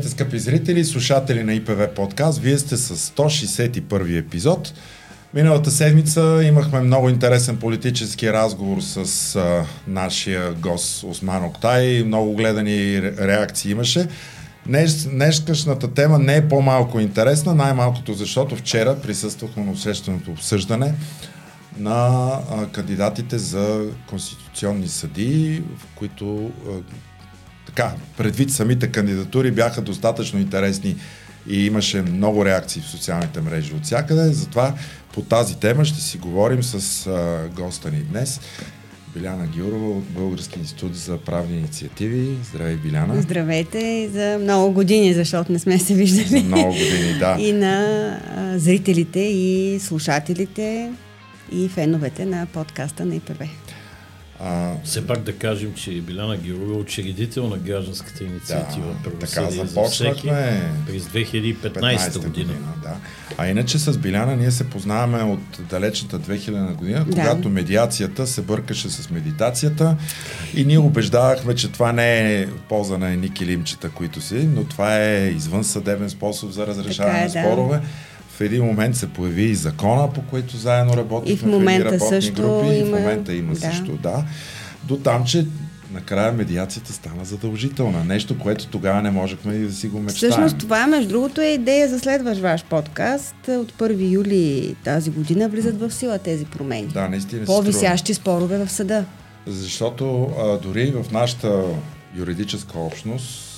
Здравейте, скъпи зрители слушатели на ИПВ подкаст. Вие сте с 161 епизод. Миналата седмица имахме много интересен политически разговор с а, нашия гост Осман Октай. Много гледани реакции имаше. Днес, днешкашната тема не е по-малко интересна, най-малкото защото вчера присъствахме на усещаното обсъждане на а, кандидатите за конституционни съди, в които а, така, предвид самите кандидатури бяха достатъчно интересни и имаше много реакции в социалните мрежи от всякъде. Затова по тази тема ще си говорим с а, госта ни днес. Биляна Гюрова от Български институт за правни инициативи. Здравей, Биляна. Здравейте за много години, защото не сме се виждали. За много години, да. И на а, зрителите и слушателите и феновете на подкаста на ИПВ. А... Все пак да кажем, че Биляна Герова е учредител на гражданската инициатива да, така започнахме през 2015 година. година да. А иначе с Биляна ние се познаваме от далечната 2000 година, да. когато медиацията се бъркаше с медитацията и ние убеждавахме, че това не е полза на едни килимчета, които си, но това е извън съдебен способ за разрешаване е, на спорове. Да в един момент се появи и закона, по който заедно работихме и в момента в също групи. Има... И в момента има да. също, да. До там, че накрая медиацията стана задължителна. Нещо, което тогава не можехме и да си го мечтаем. Всъщност това, между другото, е идея за следващ ваш подкаст. От 1 юли тази година влизат в сила тези промени. Да, наистина. По-висящи спорове в съда. Защото а, дори в нашата юридическа общност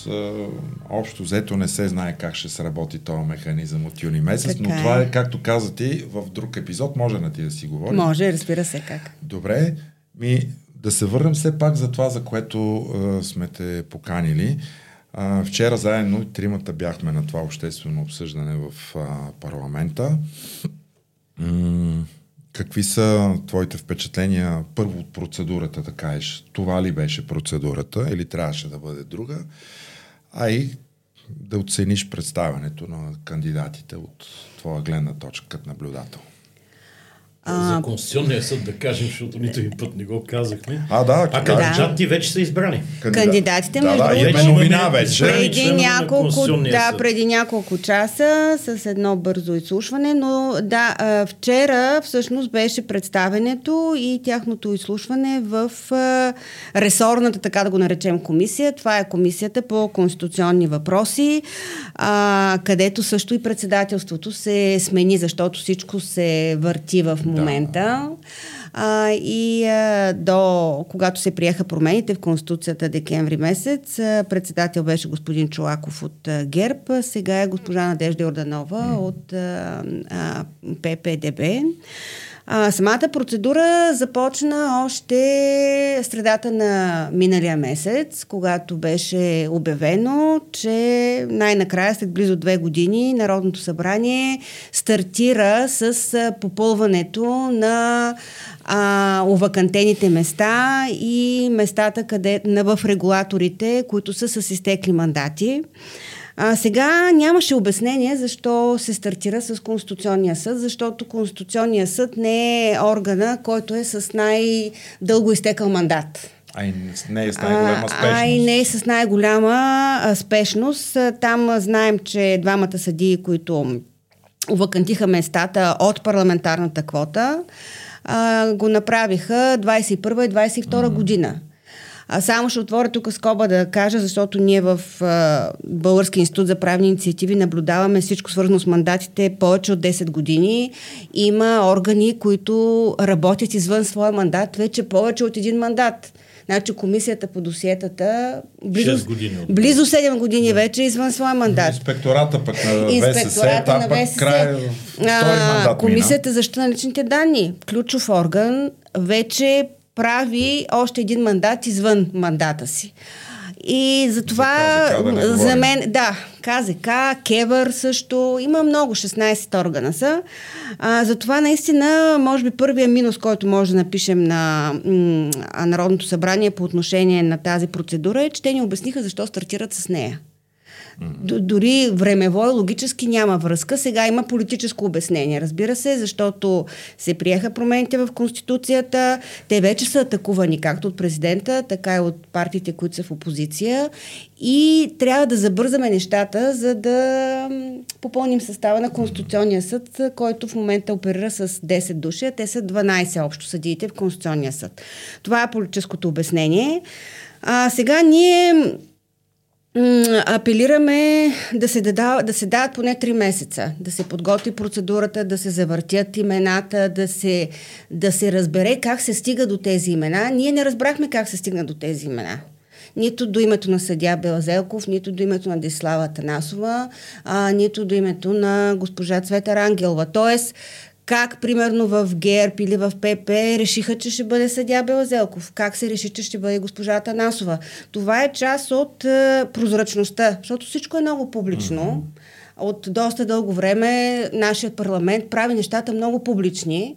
общо взето не се знае как ще се работи този механизъм от юни месец, така но това е, както каза ти, в друг епизод може на ти да си говори. Може, разбира се как. Добре, ми да се върнем все пак за това, за което а, сме те поканили. А, вчера заедно тримата бяхме на това обществено обсъждане в а, парламента. М- какви са твоите впечатления първо от процедурата, да кажеш? Това ли беше процедурата или трябваше да бъде друга? А и да оцениш представянето на кандидатите от твоя гледна точка като наблюдател. А... За Конституционния съд да кажем, защото нито един път не го казахме. А, да. А кандидатите да. вече са избрани. Кандидат... Кандидатите, да, между да, другото, новина вече. Преди няколко, да, преди няколко часа с едно бързо изслушване, но да, вчера всъщност беше представенето и тяхното изслушване в ресорната, така да го наречем, комисия. Това е комисията по конституционни въпроси, където също и председателството се смени, защото всичко се върти в момента. Да. А, и а, до когато се приеха промените в Конституцията декември месец, а, председател беше господин Чолаков от а, ГЕРБ, сега е госпожа Надежда Орданова от а, а, ППДБ. А, самата процедура започна още средата на миналия месец, когато беше обявено, че най-накрая, след близо две години, Народното събрание стартира с попълването на а, овакантените места и местата къде, на, в регулаторите, които са с изтекли мандати. А, сега нямаше обяснение защо се стартира с Конституционния съд, защото Конституционния съд не е органа, който е с най-дълго изтекал мандат. А и не е с най-голяма спешност. А и не е с най-голяма спешност. Там знаем, че двамата съдии, които вакантиха местата от парламентарната квота, а, го направиха 21 и 22 mm-hmm. година. А само ще отворя тук скоба да кажа, защото ние в а, Български институт за правни инициативи наблюдаваме всичко свързано с мандатите повече от 10 години. Има органи, които работят извън своя мандат вече повече от един мандат. Значи комисията по досиетата близо, години близо 7 години да. вече извън своя мандат. Инспектората пък на ВСС, там пък край а, мандат Комисията за защита на личните данни, ключов орган, вече прави още един мандат извън мандата си. И затова за, КЗК, да за мен, да, КЗК, Кевър също, има много, 16 органа са. А, затова наистина, може би първия минус, който може да напишем на м- Народното събрание по отношение на тази процедура е, че те ни обясниха защо стартират с нея. Дори времево и логически няма връзка. Сега има политическо обяснение, разбира се, защото се приеха промените в Конституцията. Те вече са атакувани както от президента, така и от партиите, които са в опозиция. И трябва да забързаме нещата, за да попълним състава на Конституционния съд, който в момента оперира с 10 души, а те са 12 общо съдиите в Конституционния съд. Това е политическото обяснение. А сега ние апелираме да се, дада, да се дадат поне 3 месеца, да се подготви процедурата, да се завъртят имената, да се, да се разбере как се стига до тези имена. Ние не разбрахме как се стигна до тези имена. Нито до името на съдя Белазелков, нито до името на Дислава Танасова, а, нито до името на госпожа Цвета Рангелова. Тоест, как, примерно, в ГЕРП или в ПП решиха, че ще бъде съдя Белазелков? Как се реши, че ще бъде госпожа Танасова? Това е част от е, прозрачността, защото всичко е много публично. Mm-hmm. От доста дълго време нашият парламент прави нещата много публични.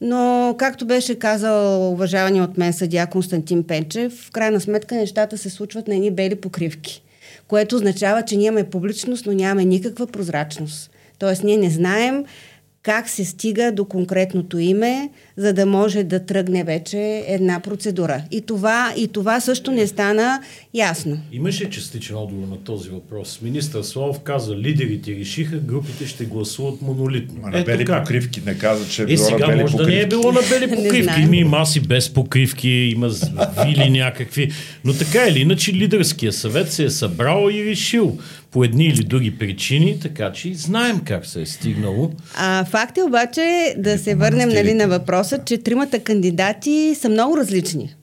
Но, както беше казал уважавания от мен съдия Константин Пенчев, в крайна сметка нещата се случват на едни бели покривки, което означава, че ние имаме публичност, но нямаме никаква прозрачност. Тоест, ние не знаем как се стига до конкретното име, за да може да тръгне вече една процедура. И това, и това също не стана ясно. Имаше частичен отговор на този въпрос. Министър Славов каза, лидерите решиха, групите ще гласуват монолитно. Ма на бели как? покривки не каза, че е, било сега на бели може покривки. да не е било на бели покривки. Има и маси без покривки, има вили някакви. Но така или иначе лидерския съвет се е събрал и решил по едни или други причини, така че знаем как се е стигнало. А, факт е обаче да се върнем нали, на въпроса, че тримата кандидати са много различни.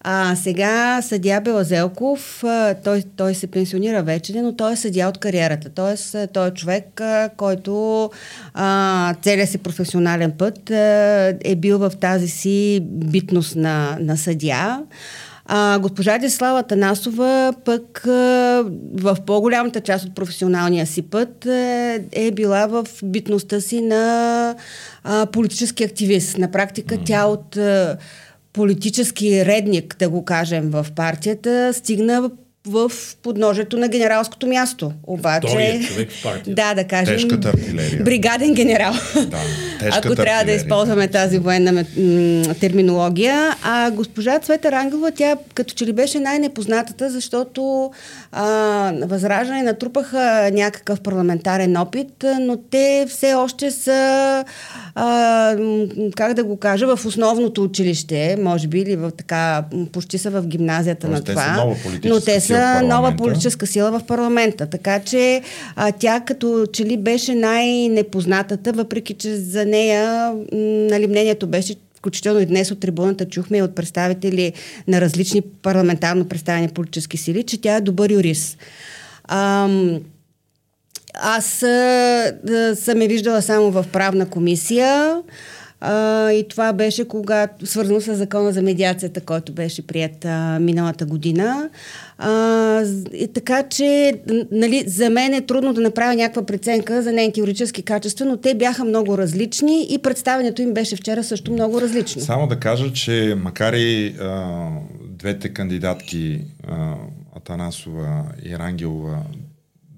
А сега съдя Белазелков, той, той се пенсионира вече, но той е съдя от кариерата. Тоест, той е човек, който а, целият си професионален път е бил в тази си битност на, на съдя. А, госпожа Деслава Танасова пък а, в по-голямата част от професионалния си път е, е била в битността си на а, политически активист. На практика mm. тя от а, политически редник, да го кажем, в партията, стигна в подножието на генералското място. Обаче, човек в партията. Да, да кажем. Тежката артилерия. Бригаден генерал. Да, Ако трябва артилерия. да използваме тази военна м- терминология. А госпожа Цвета Рангелова, тя като че ли беше най-непознатата, защото а, Възраждане натрупаха някакъв парламентарен опит, но те все още са а, как да го кажа, в основното училище, може би, или в така, почти са в гимназията Тоест, на това. но те са нова политическа сила в парламента. Така че а, тя като че ли беше най-непознатата, въпреки че за нея нали, мнението беше, включително и днес от трибуната чухме и от представители на различни парламентарно представени политически сили, че тя е добър юрист. Ам, аз а, съм я виждала само в правна комисия. А, и това беше когато, свързано с закона за медиацията, който беше прият а, миналата година. А, и така че, нали, за мен е трудно да направя някаква преценка за нейните юридически качества, но те бяха много различни и представенето им беше вчера също много различно. Само да кажа, че макар и а, двете кандидатки а, Атанасова и Рангелова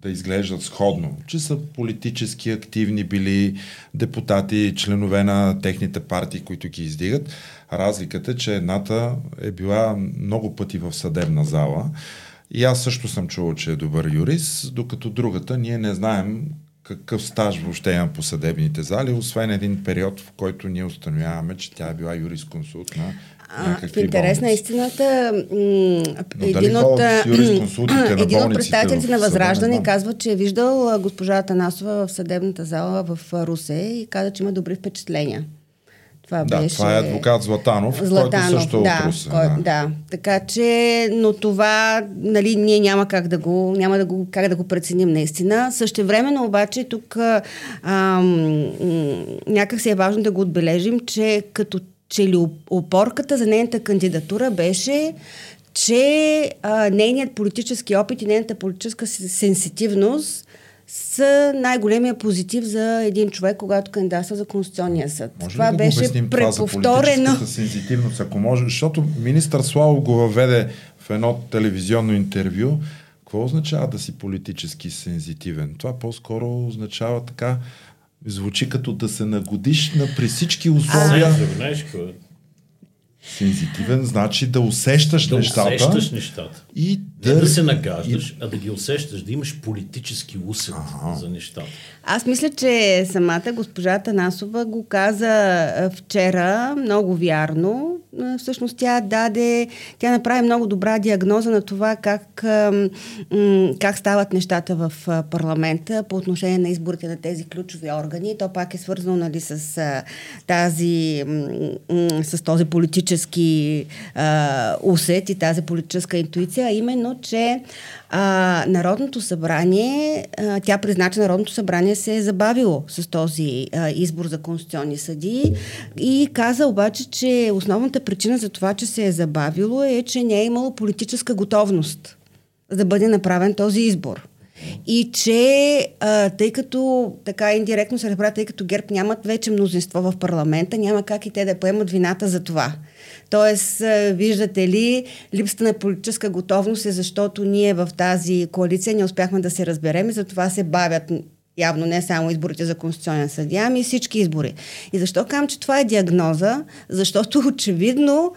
да изглеждат сходно, че са политически активни били депутати, членове на техните партии, които ги издигат. Разликата е, че едната е била много пъти в съдебна зала и аз също съм чувал, че е добър юрист, докато другата ние не знаем какъв стаж въобще има по съдебните зали, освен един период, в който ние установяваме, че тя е била юрисконсулт на в интерес на истината, един от, един от представителите на Възраждане казва, че е виждал госпожа Танасова в съдебната зала в Русе и каза, че има добри впечатления. Това да, беше... това е адвокат Златанов, Златанов който също е да, от кой, да. да. Така че, но това, нали, ние няма как да го, няма да го, как да го преценим наистина. Същевременно обаче тук ам, някак се е важно да го отбележим, че като че ли опорката за нейната кандидатура беше, че а, нейният политически опит и нейната политическа сенситивност са най-големия позитив за един човек, когато кандидатства за Конституционния съд. Може това да беше преповторено. Това сенситивност, ако може, защото министър Славов го въведе в едно телевизионно интервю, Какво означава да си политически сензитивен? Това по-скоро означава така, звучи като да се нагодиш на при всички условия. А, Сензитивен значи да усещаш да нещата. усещаш нещата. И да, Не да се нагаждаш, и... а да ги усещаш, да имаш политически усет ага. за нещата. Аз мисля, че самата госпожа Танасова го каза вчера много вярно. Всъщност тя даде, тя направи много добра диагноза на това как, как стават нещата в парламента по отношение на изборите на тези ключови органи. То пак е свързано нали, с тази с този политически усет и тази политическа интуиция, а именно, че а, Народното събрание, а, тя призна, че Народното събрание се е забавило с този а, избор за конституционни съдии и каза обаче, че основната причина за това, че се е забавило е, че не е имало политическа готовност да бъде направен този избор. И че, а, тъй като така индиректно се разбра, тъй като ГЕРБ нямат вече мнозинство в парламента, няма как и те да поемат вината за това. Тоест, виждате ли, липсата на политическа готовност е защото ние в тази коалиция не успяхме да се разберем и затова се бавят явно не само изборите за конституционен съдия, ами всички избори. И защо казвам, че това е диагноза? Защото очевидно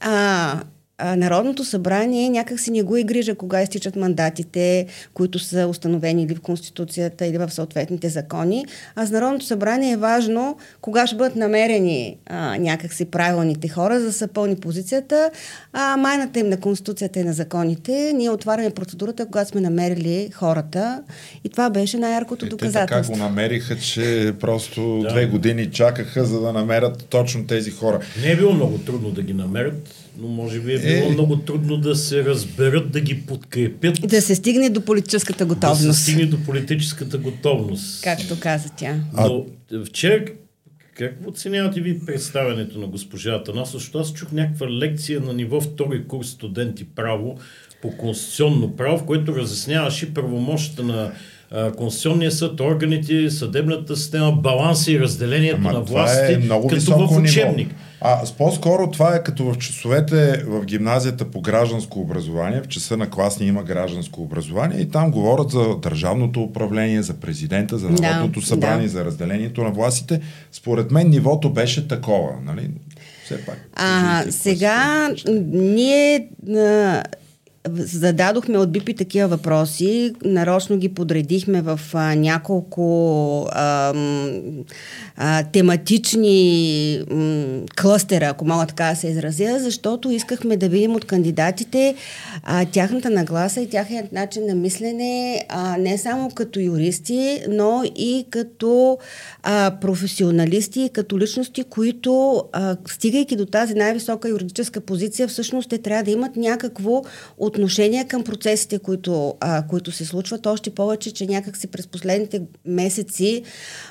а, а, Народното събрание някак си не го и грижа кога изтичат мандатите, които са установени или в Конституцията, или в съответните закони. А за Народното събрание е важно кога ще бъдат намерени а, някакси правилните хора, за да са пълни позицията. А майната им на Конституцията и на законите, ние отваряме процедурата, когато сме намерили хората. И това беше най-яркото доказателство. Те така го намериха, че просто да. две години чакаха, за да намерят точно тези хора. Не е било много трудно да ги намерят но може би е било е... много трудно да се разберат, да ги подкрепят. Да се стигне до политическата готовност. Да се стигне до политическата готовност. Както каза тя. Но вчера как оценявате ви представянето на госпожа Танасов? Защото аз чух някаква лекция на ниво втори курс студенти право по конституционно право, в което разясняваше правомощта на Конституционния съд, органите, съдебната система, баланса и разделението Ама на властите, е много като в учебник. Ниво. А по-скоро това е като в часовете в гимназията по гражданско образование, в часа на класни има гражданско образование и там говорят за държавното управление, за президента, за народното да, събрание, да. за разделението на властите. Според мен нивото беше такова, нали? Все пак. А, сега ние а, зададохме от БИПИ такива въпроси, нарочно ги подредихме в а, няколко а, а, тематични м, клъстера, ако мога така да се изразя, защото искахме да видим от кандидатите а, тяхната нагласа и тяхният начин на мислене а, не само като юристи, но и като а, професионалисти, като личности, които, а, стигайки до тази най-висока юридическа позиция, всъщност те трябва да имат някакво отношение към процесите, които, а, които се случват. Още повече, че някакси през последните месеци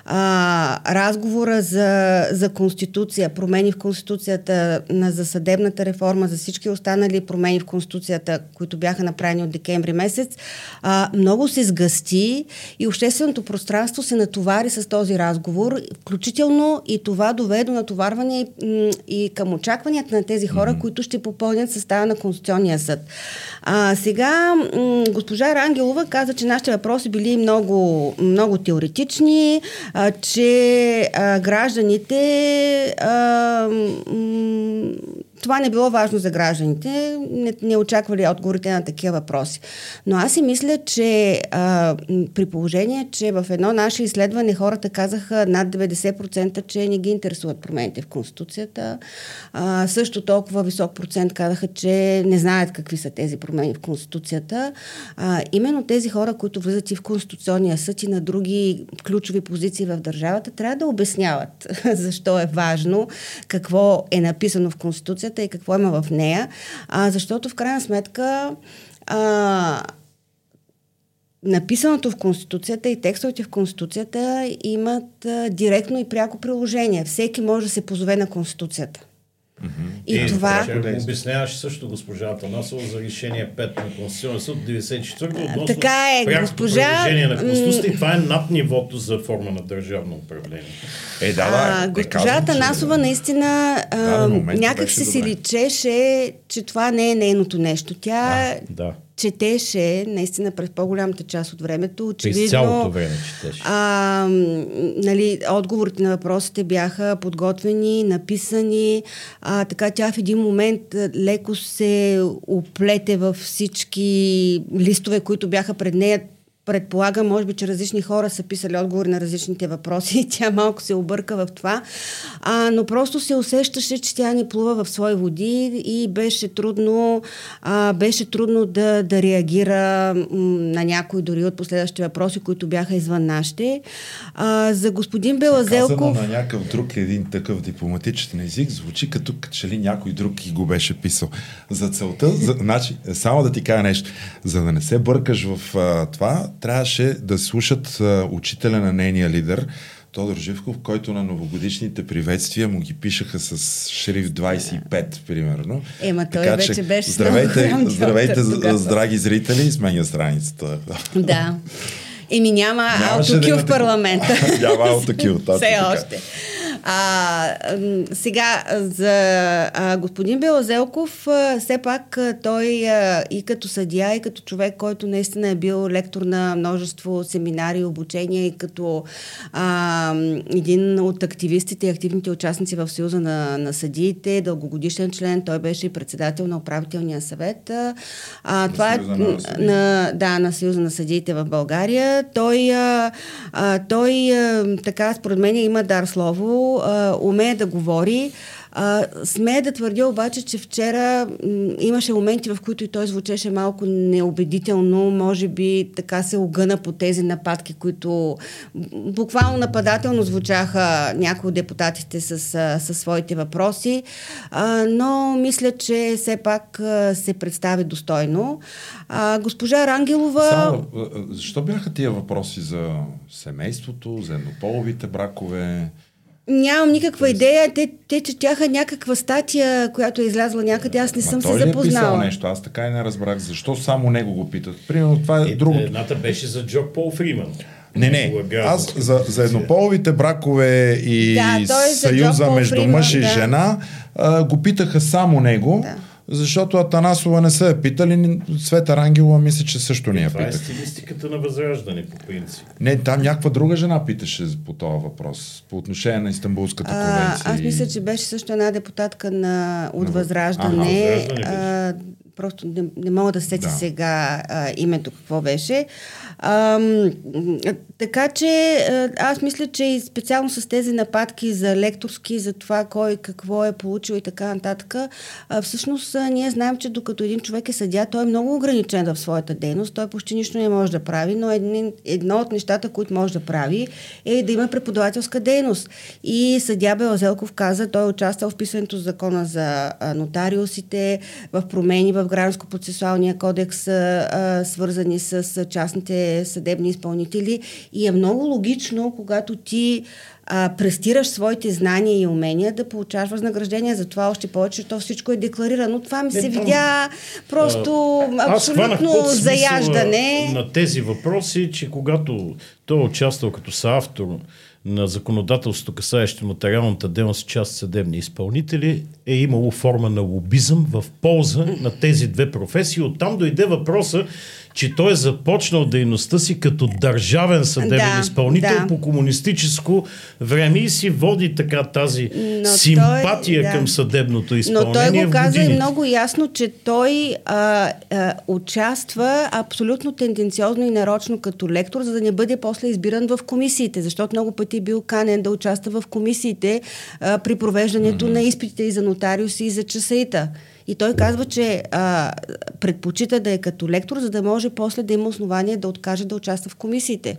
а, разговора за, за Конституция, промени в Конституцията, на, за съдебната реформа, за всички останали промени в Конституцията, които бяха направени от декември месец, а, много се сгъсти и общественото пространство се натовари с този разговор, включително и това доведе до натоварване и, и към очакванията на тези хора, mm-hmm. които ще попълнят състава на Конституционния съд. А, сега госпожа Рангелова каза, че нашите въпроси били много, много теоретични, а, че а, гражданите а, м- това не било важно за гражданите, не, не очаквали отговорите на такива въпроси. Но аз си мисля, че а, при положение, че в едно наше изследване хората казаха над 90%, че не ги интересуват промените в Конституцията, а, също толкова висок процент казаха, че не знаят какви са тези промени в Конституцията. А, именно тези хора, които влизат и в Конституционния съд и на други ключови позиции в държавата, трябва да обясняват защо е важно, какво е написано в Конституцията Конституцията и какво има в нея, а, защото в крайна сметка а, написаното в Конституцията и текстовете в Конституцията имат а, директно и пряко приложение. Всеки може да се позове на Конституцията. Mm-hmm. И, и това... Обясняваше също госпожа Атанасова за решение 5 на Конституционния съд 94 относно така е, госпожа... приложение на Конституцията и това е над нивото за форма на държавно управление. Е, да, да. А, е, госпожа Атанасова че... наистина а, да, някак си си личеше, че това не е нейното нещо. Тя... Да, да четеше наистина през по-голямата част от времето. Очевидно, през цялото време четеше. А, нали, отговорите на въпросите бяха подготвени, написани, а, така тя в един момент леко се оплете във всички листове, които бяха пред нея предполагам, може би, че различни хора са писали отговори на различните въпроси и тя малко се обърка в това, а, но просто се усещаше, че тя ни плува в свои води и беше трудно, а, беше трудно да, да реагира м, на някои дори от последващите въпроси, които бяха извън нашите. А, за господин Белазелков... Казано на някакъв друг един такъв дипломатичен език, звучи като че ли някой друг и го беше писал. За целта, за, значи, само да ти кажа нещо, за да не се бъркаш в а, това, трябваше да слушат а, учителя на нейния лидер, Тодор Живков, който на новогодишните приветствия му ги пишеха с шрифт 25, примерно. Ема той така, вече беше Здравейте, здравейте драги зрители, сменя страницата. Да. Еми няма аутокил да в парламента. няма аутокил. Все още. А, сега, за а, господин Белазелков, а, все пак а, той а, и като съдия, и като човек, който наистина е бил лектор на множество семинари, обучения, и като а, един от активистите и активните участници в Съюза на, на съдиите, дългогодишен член, той беше и председател на управителния съвет. А, това е на, на, да, на Съюза на съдиите в България. Той, а, а, той а, така, според мен, има дар слово а, умее да говори. А, смея да твърдя обаче, че вчера м, имаше моменти, в които и той звучеше малко неубедително, може би така се огъна по тези нападки, които буквално нападателно звучаха някои от депутатите с, с своите въпроси, а, но мисля, че все пак а, се представи достойно. А, госпожа Рангелова... Само, защо бяха тия въпроси за семейството, за еднополовите бракове? Нямам никаква идея. Те, те четяха някаква статия, която е излязла някъде. Аз не съм се запознала. Е нещо. Аз така и не разбрах. Защо само него го питат? Примерно това е, е друго. Едната беше за Джок Пол Фриман. Не, не. Аз за, за еднополовите бракове и да, е съюза между мъж и да. жена а, го питаха само него. Да защото Атанасова не са я питали, Света Рангелова мисля, че също не я питали. Това е стилистиката на възраждане, по принцип. Не, там някаква друга жена питаше по този въпрос, по отношение на Истанбулската конвенция. А, аз мисля, че беше също една депутатка на, от на... Възраждане. А, просто не, не мога да сетя да. сега а, името какво беше. А, така че аз мисля, че и специално с тези нападки за лекторски, за това кой какво е получил и така нататък, а, всъщност ние знаем, че докато един човек е съдя, той е много ограничен в своята дейност, той почти нищо не може да прави, но един, едно от нещата, които може да прави е да има преподавателска дейност. И съдя Белазелков каза, той е участвал в писането в закона за нотариусите, в промени в гражданско-процесуалния кодекс, а, свързани с частните съдебни изпълнители и е много логично, когато ти а, престираш своите знания и умения да получаваш възнаграждение за това още повече, то всичко е декларирано. Това ми се видя просто а, абсолютно заяждане. На тези въпроси, че когато той е участвал като съавтор на законодателството, касаещо нотариалната дейност част съдебни изпълнители, е имало форма на лобизъм в полза на тези две професии. Оттам дойде въпроса, че той е започнал дейността си като държавен съдебен да, изпълнител да. по комунистическо време и си води така тази Но симпатия той, да. към съдебното изпълнение. Но той го каза и много ясно, че той а, а, участва абсолютно тенденциозно и нарочно като лектор, за да не бъде после избиран в комисиите, защото много пъти бил канен да участва в комисиите а, при провеждането mm-hmm. на изпитите и за нотариуси и за часаита. И той казва, че а, предпочита да е като лектор, за да може после да има основание да откаже да участва в комисиите.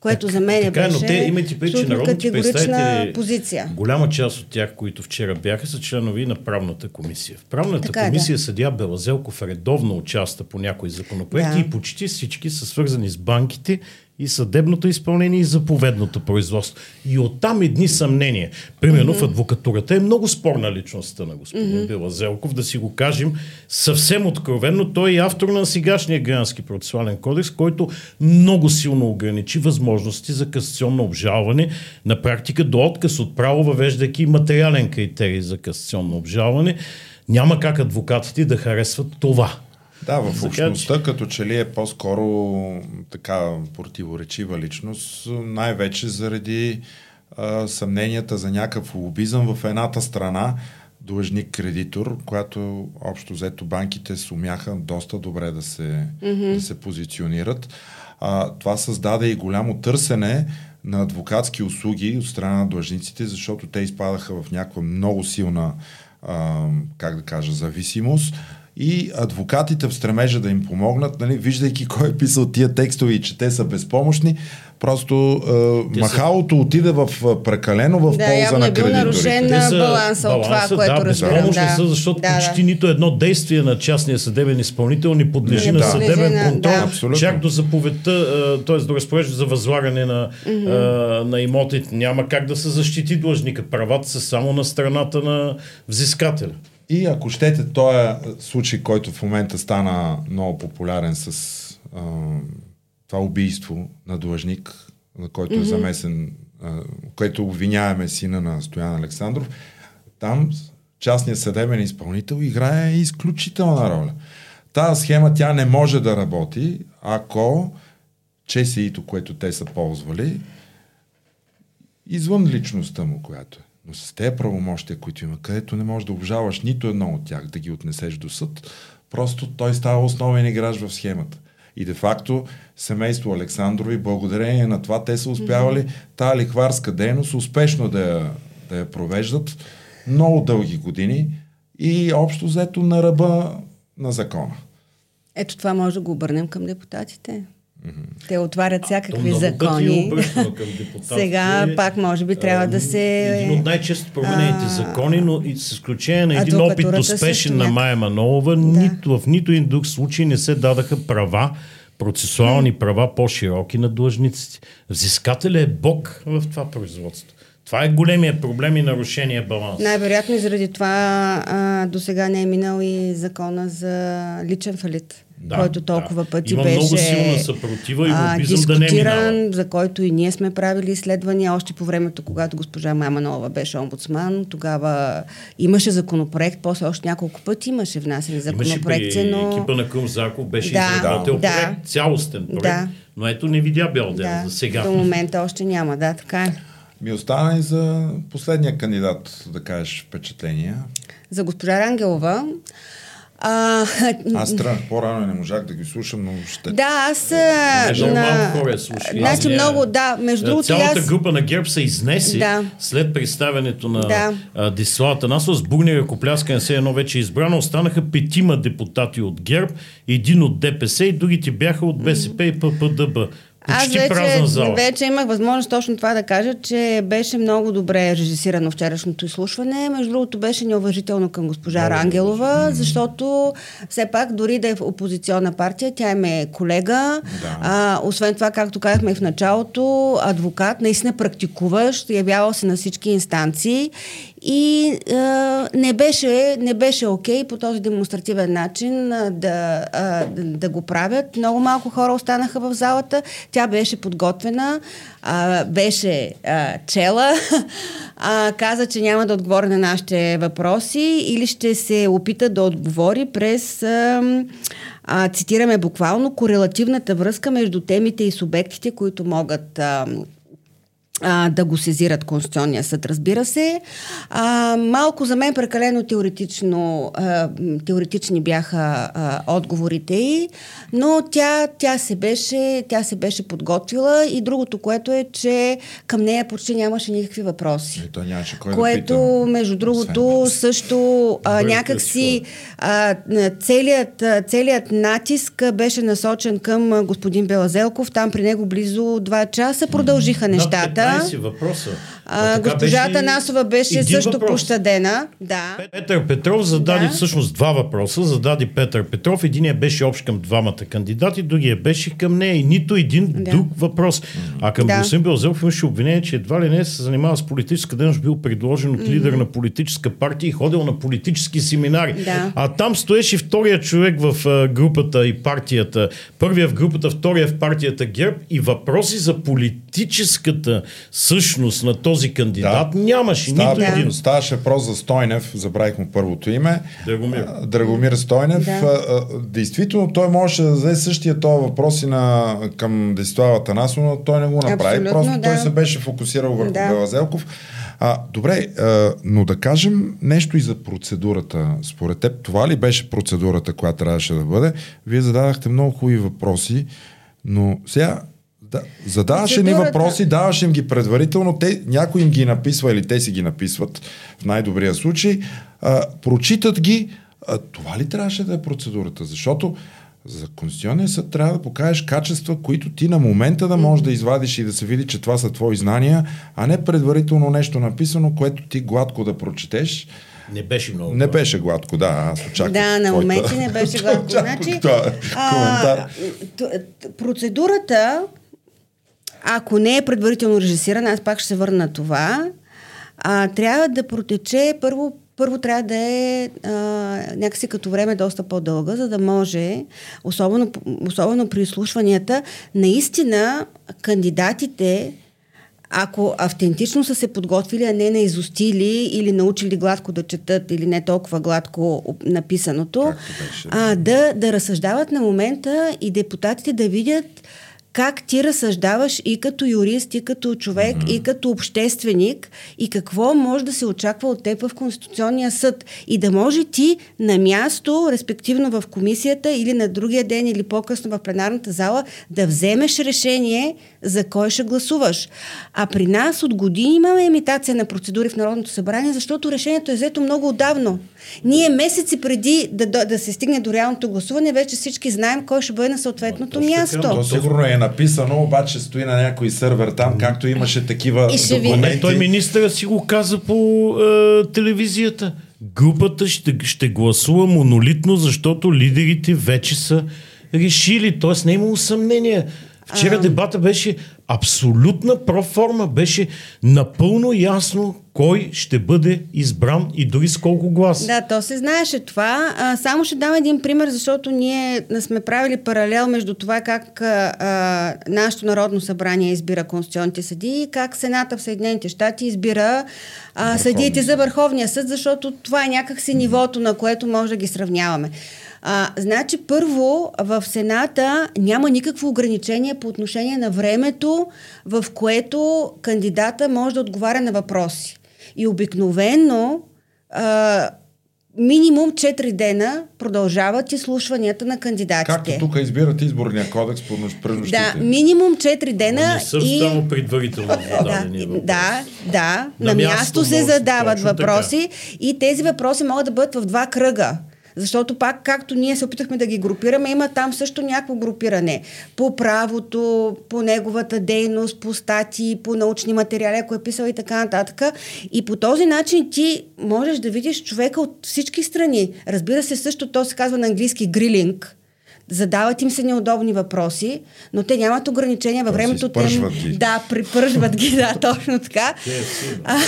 Което так, за мен така, беше но те, имайте преди, че представители, позиция. голяма част от тях, които вчера бяха, са членови на правната комисия. В правната така, комисия да. съдия Белазелков редовно участва по някои законопроекти да. и почти всички са свързани с банките и съдебното изпълнение и заповедното производство. И оттам едни съмнения. Примерно mm-hmm. в адвокатурата е много спорна личността на господин mm-hmm. Белазелков, да си го кажем съвсем откровенно. Той е автор на сегашния граждански процесуален кодекс, който много силно ограничи възможности за касационно обжалване. На практика до отказ от право, въвеждайки материален критерий за касационно обжалване. Няма как адвокатите да харесват това. Да, в общността като че ли е по-скоро така противоречива личност, най-вече заради а, съмненията за някакъв лобизъм в едната страна, длъжник-кредитор, която общо взето банките сумяха доста добре да се, mm-hmm. да се позиционират. А, това създаде и голямо търсене на адвокатски услуги от страна на длъжниците, защото те изпадаха в някаква много силна, а, как да кажа, зависимост и адвокатите в стремежа да им помогнат, нали, виждайки кой е писал тия текстове и че те са безпомощни, просто е, махалото са... отиде в прекалено в да, полза на кредиторите. Да, нарушен на баланса от това, което да, разбирам. Да, са, защото да, почти да. нито едно действие на частния съдебен изпълнител не подлежи не, на съдебен да. контрол, да. чак до заповедта, т.е. до разпорежда за възлагане на, mm-hmm. на имотите. Няма как да се защити длъжника. Правата са само на страната на взискателя. И ако щете, този случай, който в момента стана много популярен с а, това убийство на длъжник, на който mm-hmm. е замесен, а, което обвиняваме сина на Стоян Александров, там частният съдебен изпълнител играе изключителна роля. Тази схема тя не може да работи, ако ЧСИ-то, което те са ползвали, извън личността му, която е. Но с тези правомощия, които има, където не можеш да обжаваш нито едно от тях, да ги отнесеш до съд, просто той става основен играч в схемата. И де-факто семейство Александрови, благодарение на това, те са успявали mm-hmm. тази лихварска дейност успешно да я, да я провеждат много дълги години и общо взето на ръба на закона. Ето това може да го обърнем към депутатите. Те отварят всякакви а, закони. Към Сега пак може би трябва да се... Един от най-често променените а... закони, но и с изключение на един опит успешен на Майя Манолова, да. нито, в нито един друг случай не се дадаха права, процесуални права по-широки на длъжниците. Взискателя е бог в това производство. Това е големия проблем и нарушение баланс. Най-вероятно и заради това до сега не е минал и закона за личен фалит да, който толкова да. пъти Има беше много силна съпротива и а, дискутиран, да не за който и ние сме правили изследвания още по времето, когато госпожа Маманова беше омбудсман. Тогава имаше законопроект, после още няколко пъти имаше внасени законопроекти, имаше но... екипа на Крум Зарков беше да, изработил да, проект, цялостен проект, да. но ето не видя бял ден да, за сега. До момента още няма, да, така е. Ми остана и за последния кандидат да кажеш впечатления. За госпожа Рангелова. А, аз тръгнах по-рано и не можах да ги слушам, но ще... Да, аз... Между на... малко хора слушали. Значи много, да, между другото Цялата аз... група на ГЕРБ се изнеси да. след представянето на да. Дислата Насо с бурни ръкопляскане, се едно вече избрано. Останаха петима депутати от ГЕРБ, един от ДПС и другите бяха от БСП и ППДБ. Аз вече, вече имах възможност точно това да кажа, че беше много добре режисирано вчерашното изслушване. Между другото беше неуважително към госпожа да, Рангелова, защото все пак дори да е в опозиционна партия, тя им е колега. Да. А, освен това, както казахме и в началото, адвокат, наистина практикуващ, явявал се на всички инстанции и а, не, беше, не беше окей по този демонстративен начин а, да, а, да го правят. Много малко хора останаха в залата. Тя беше подготвена, а, беше а, чела, а, каза, че няма да отговори на нашите въпроси или ще се опита да отговори през, а, а, цитираме буквално, корелативната връзка между темите и субектите, които могат а, а, да го сезират Конституционния съд, разбира се. А, малко за мен прекалено теоретично, а, теоретични бяха а, отговорите й, но тя, тя, се беше, тя се беше подготвила и другото, което е, че към нея почти нямаше никакви въпроси. Ето, нямаше кой което, да питам. между другото, също а, някакси а, целият, целият натиск беше насочен към господин Белазелков. Там при него близо два часа продължиха нещата. 15 въпроса. А, госпожата беше Насова беше също въпрос. пощадена. Да. Петър Петров зададе да. всъщност два въпроса. Зададе Петър Петров. Единия беше общ към двамата кандидати, другия беше към нея и нито един да. друг въпрос. А към да. господин Белзелов имаше обвинение, че едва ли не се занимава с политическа дейност, бил предложен от mm-hmm. лидер на политическа партия и ходил на политически семинари. Да. А там стоеше втория човек в групата и партията. Първия в групата, втория в партията ГЕРБ и въпроси за политическата същност на този този кандидат да. нямаше Става, нито един. Ставаше въпрос за Стойнев, забравих му първото име. Драгомир. Драгомир Стойнев. Да. Действително той можеше да взе същия този въпрос и на, към Десислава Танасова, но той не го направи. Абсолютно, Просто да. той се беше фокусирал върху да. Белазелков. А, добре, а, но да кажем нещо и за процедурата. Според теб, това ли беше процедурата, която трябваше да бъде? Вие зададахте много хубави въпроси, но сега да, задаваше ни въпроси, даваше им ги предварително, те, някой им ги написва или те си ги написват в най-добрия случай, а, прочитат ги. А, това ли трябваше да е процедурата? Защото за Конституционния съд трябва да покажеш качества, които ти на момента да можеш да извадиш и да се види, че това са твои знания, а не предварително нещо написано, което ти гладко да прочетеш. Не беше много. Не беше гладко, да. Аз очаквах. Да, на моменти не беше гладко. значи, а, процедурата, ако не е предварително режисирана, аз пак ще се върна на това, а, трябва да протече първо първо трябва да е а, някакси като време доста по-дълга, за да може, особено, особено при изслушванията, наистина кандидатите, ако автентично са се подготвили, а не наизостили или научили гладко да четат или не толкова гладко написаното, а, да, да разсъждават на момента и депутатите да видят как ти разсъждаваш и като юрист, и като човек, mm-hmm. и като общественик, и какво може да се очаква от теб в Конституционния съд. И да може ти на място, респективно в комисията или на другия ден или по-късно в пленарната зала, да вземеш решение за кой ще гласуваш. А при нас от години имаме имитация на процедури в Народното събрание, защото решението е взето много отдавно. Ние месеци преди да, да, да се стигне до реалното гласуване, вече всички знаем кой ще бъде на съответното място. То сигурно е написано, обаче стои на някой сървър там, както имаше такива и документи. Ви... Той министър си го каза по е, телевизията. Групата ще, ще гласува монолитно, защото лидерите вече са решили. Тоест не е имало съмнение. Вчера а... дебата беше абсолютна проформа, беше напълно ясно кой ще бъде избран и дори с колко глас. Да, то се знаеше това. А, само ще дам един пример, защото ние сме правили паралел между това как а, нашето Народно събрание избира конституционните съди и как Сената в Съединените щати избира а, съдиите за Върховния съд, защото това е някакси нивото, на което може да ги сравняваме. А, значи, първо, в Сената няма никакво ограничение по отношение на времето, в което кандидата може да отговаря на въпроси. И обикновено а, минимум 4 дена продължават изслушванията на кандидатите. Както тук избират изборния кодекс по нуждите. Да, минимум 4 дена. не и... само предварително зададени да, Да, да. На, на място, място се задават въпроси така. и тези въпроси могат да бъдат в два кръга. Защото пак, както ние се опитахме да ги групираме, има там също някакво групиране. По правото, по неговата дейност, по статии, по научни материали, ако е писал и така нататък. И по този начин ти можеш да видиш човека от всички страни. Разбира се, също то се казва на английски грилинг задават им се неудобни въпроси, но те нямат ограничения във времето. Те, ги. Да, припържват ги, да, точно така. а,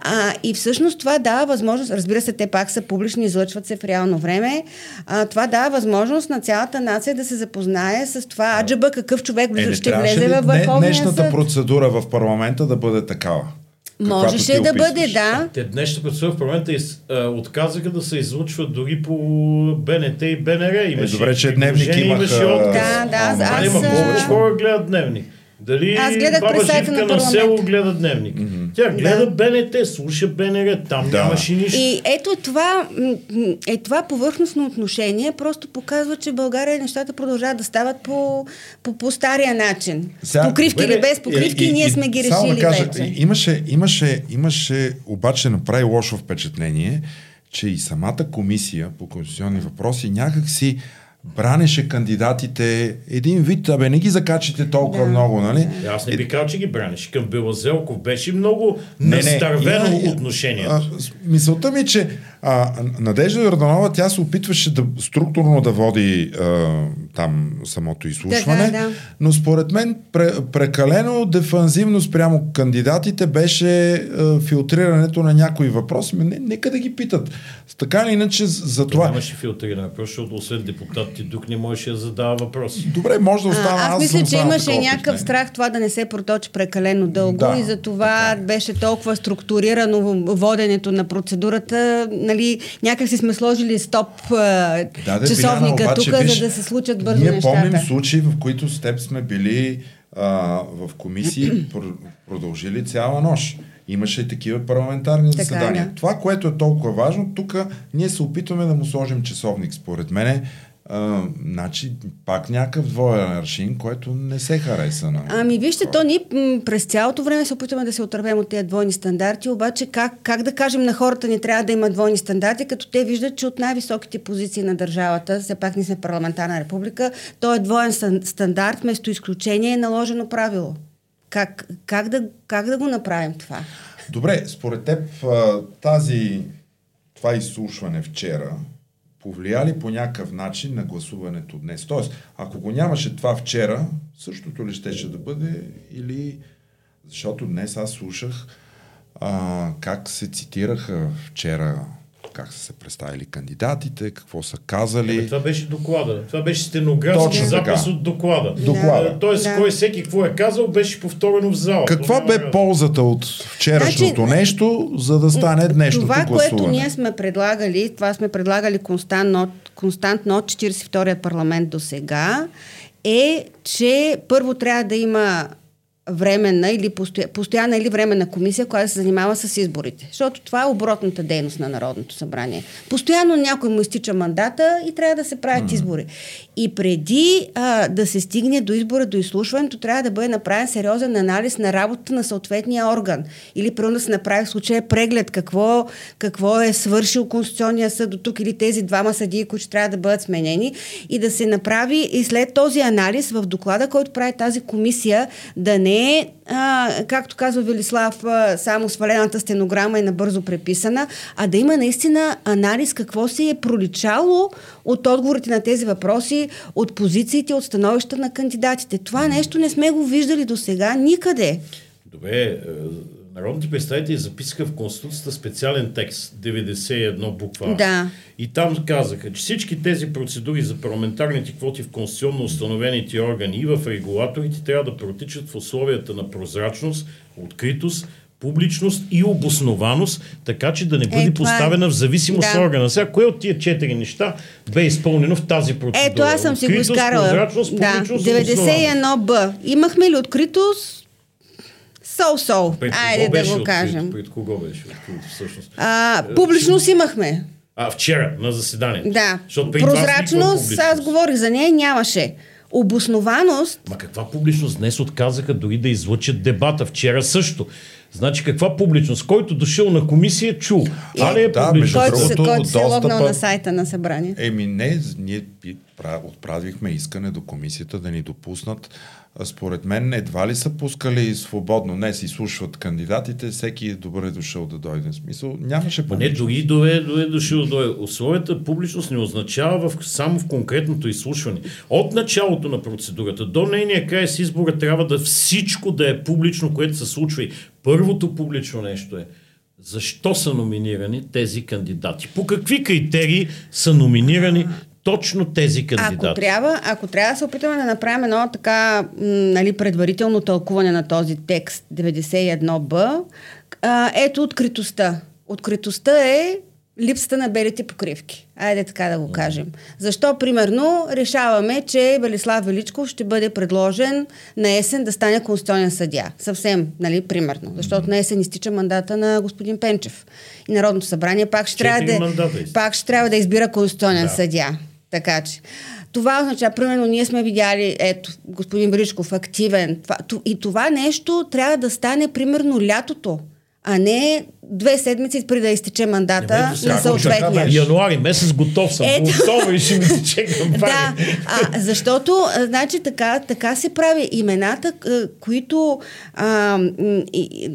а, и всъщност това дава възможност, разбира се, те пак са публични, излъчват се в реално време, а, това дава възможност на цялата нация да се запознае с това аджаба какъв човек е, ще влезе във върховния днешната съд. процедура в парламента да бъде такава? Можеше да бъде, да. Те днес в парламента а, отказаха да се излучват дори по БНТ и БНР. Имаше, е, добре, че дневник имаха... Да, да, аз... аз... Има повече хора гледат дневник. Дали Аз гледах баба Живка на, на село гледа дневник? Mm-hmm. Тя гледа да. БНТ, слуша БНР, там да. нямаше нищо. И ето това, е това повърхностно отношение просто показва, че в България нещата продължават да стават по, по, по стария начин. Сега, покривки или без покривки, и, и, ние сме ги решили да кажа, вече. Имаше, имаше, имаше, обаче направи лошо впечатление, че и самата комисия по конституционни въпроси някак си бранеше кандидатите един вид, абе не ги закачите толкова да. много, нали? Да. Аз не би казал, че ги бранеше. Към Белазелков беше много настървено отношение. мисълта ми, е, че А, Надежда Йорданова, тя се опитваше да структурно да води а, там самото изслушване, да, да, да. но според мен пре, прекалено дефанзивно спрямо кандидатите беше а, филтрирането на някои въпроси. Не, нека да ги питат. Така или иначе за това... Това нямаше филтриране, защото освен депутатите тук не можеше да задава въпроси. Добре, може да остана. аз, аз мисля, че имаше някакъв страх това да не се проточи прекалено дълго да, и за това така. беше толкова структурирано воденето на процедурата нали, някак си сме сложили стоп да, да, часовника тук, за да се случат бързо ние нещата. Ние помним случаи, в които с теб сме били а, в комисии, продължили цяла нощ. Имаше и такива парламентарни така, заседания. Да. Това, което е толкова важно, тук ние се опитваме да му сложим часовник, според мене а, значи пак някакъв двоен аршин, който не се хареса на... Ами вижте, то ни през цялото време се опитваме да се отървем от тези двойни стандарти, обаче как, как да кажем на хората не трябва да има двойни стандарти, като те виждат, че от най-високите позиции на държавата, все пак ние сме парламентарна република, то е двоен стандарт, вместо изключение е наложено правило. Как, как, да, как да го направим това? Добре, според теб тази, това изслушване вчера, повлияли по някакъв начин на гласуването днес. Тоест, ако го нямаше това вчера, същото ли щеше да бъде или... Защото днес аз слушах а, как се цитираха вчера как са се представили кандидатите, какво са казали. Ебе, това беше доклада. Това беше стенографски запис от доклада. доклада. Да. Тоест, да. кой всеки какво е казал, беше повторено в зала. Каква бе е ползата от вчерашното значи, нещо, за да стане днешното това, гласуване? Това, което ние сме предлагали, това сме предлагали константно, константно от 42-я парламент до сега, е, че първо трябва да има временна или постоя, постоянна или временна комисия, която се занимава с изборите. Защото това е оборотната дейност на Народното събрание. Постоянно някой му изтича мандата и трябва да се правят mm. избори. И преди а, да се стигне до избора, до изслушването, трябва да бъде направен сериозен анализ на работата на съответния орган. Или първо да се направи в случая преглед какво, какво е свършил Конституционния съд до тук или тези двама съдии, които трябва да бъдат сменени и да се направи и след този анализ в доклада, който прави тази комисия, да не е, а, както казва Велислав, а, само свалената стенограма и набързо преписана, а да има наистина анализ какво се е проличало от отговорите на тези въпроси, от позициите, от становища на кандидатите. Това нещо не сме го виждали до сега никъде. Добре, е, Народните представители записаха в Конституцията специален текст, 91 буква. Да. И там казаха, че всички тези процедури за парламентарните квоти в конституционно установените органи и в регулаторите трябва да протичат в условията на прозрачност, откритост, публичност и обоснованост, така че да не бъде е, поставена е... в зависимост да. органа. Сега, кое от тия четири неща бе изпълнено в тази процедура? Ето, аз съм си го изкарала. Да, 91Б. Имахме ли откритост, Сол-сол. Айде да го кажем. Пред кого беше открито всъщност? А, публичност имахме. А, вчера на заседание. Да. Прозрачност, аз говорих за нея, нямаше. Обоснованост. Ма каква публичност? Днес отказаха дори да излъчат дебата. Вчера също. Значи каква публичност? Който дошъл на комисия, чул. Е, а не е да. Който, се, който се е логнал на сайта на събрание. Еми не, ние отправихме искане до комисията да ни допуснат според мен едва ли са пускали свободно. Не си слушват кандидатите, всеки е добре дошъл да дойде. В смисъл, нямаше публичност. Не, дори дойде, дойде дошъл да дойде. Условията публичност не означава в, само в конкретното изслушване. От началото на процедурата до нейния край с избора трябва да всичко да е публично, което се случва. И първото публично нещо е защо са номинирани тези кандидати? По какви критерии са номинирани точно тези кандидати. Ако трябва, ако трябва да се опитаме да направим едно така нали, предварително тълкуване на този текст 91б, а, ето откритостта. Откритостта е липсата на белите покривки. Айде така да го кажем. Защо, примерно, решаваме, че Велислав Величков ще бъде предложен на есен да стане конституционен съдия. Съвсем, нали, примерно. Защото на есен изтича мандата на господин Пенчев. И Народното събрание пак ще, трябва да, пак ще трябва да избира конституционен да. съдия. Така че. Това означава, примерно, ние сме видяли, ето, господин Бричков, активен. Това, и това нещо трябва да стане, примерно, лятото, а не две седмици преди да изтече мандата не, на съответния. Януари месец готов съм. Ето... И ще ми тече Да, а, защото значи така, така се прави имената, които а, и,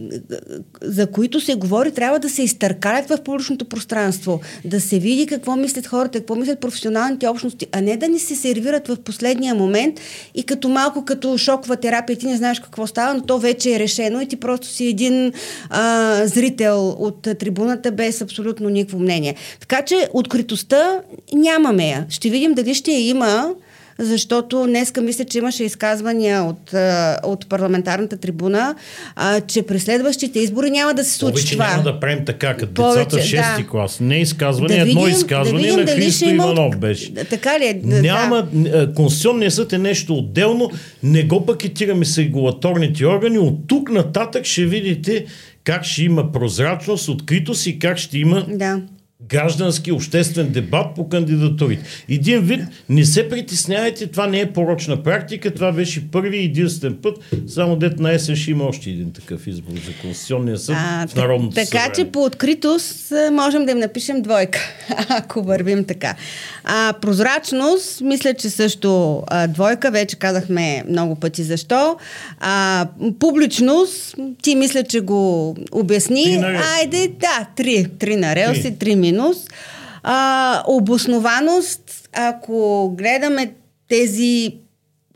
за които се говори, трябва да се изтъркалят в публичното пространство, да се види какво мислят хората, какво мислят професионалните общности, а не да ни се сервират в последния момент и като малко като шокова терапия, ти не знаеш какво става, но то вече е решено и ти просто си един а, зрител от трибуната без абсолютно никакво мнение. Така че откритостта нямаме я. Ще видим дали ще я има защото днеска мисля, че имаше изказвания от, от парламентарната трибуна, а, че през следващите избори няма да се случи Повече това. няма да правим така, като Повече, децата в 6 да. клас. Не изказване, да видим, едно изказване да на Христо Иванов беше. Така ли е? Няма, да. Конституционният съд е нещо отделно, не го пакетираме с регулаторните органи, от тук нататък ще видите как ще има прозрачност, откритост и как ще има да граждански обществен дебат по кандидатурите. Един вид, не се притеснявайте, това не е порочна практика, това беше първи и единствен път, само дет на есен ще има още един такъв избор за Конституционния съд а, в Народното Така събрание. че по откритост можем да им напишем двойка, ако вървим така. А, прозрачност, мисля, че също а, двойка, вече казахме много пъти защо. А, публичност, ти мисля, че го обясни. Айде, да, три. Три на релси, три минути минус. А, обоснованост, ако гледаме тези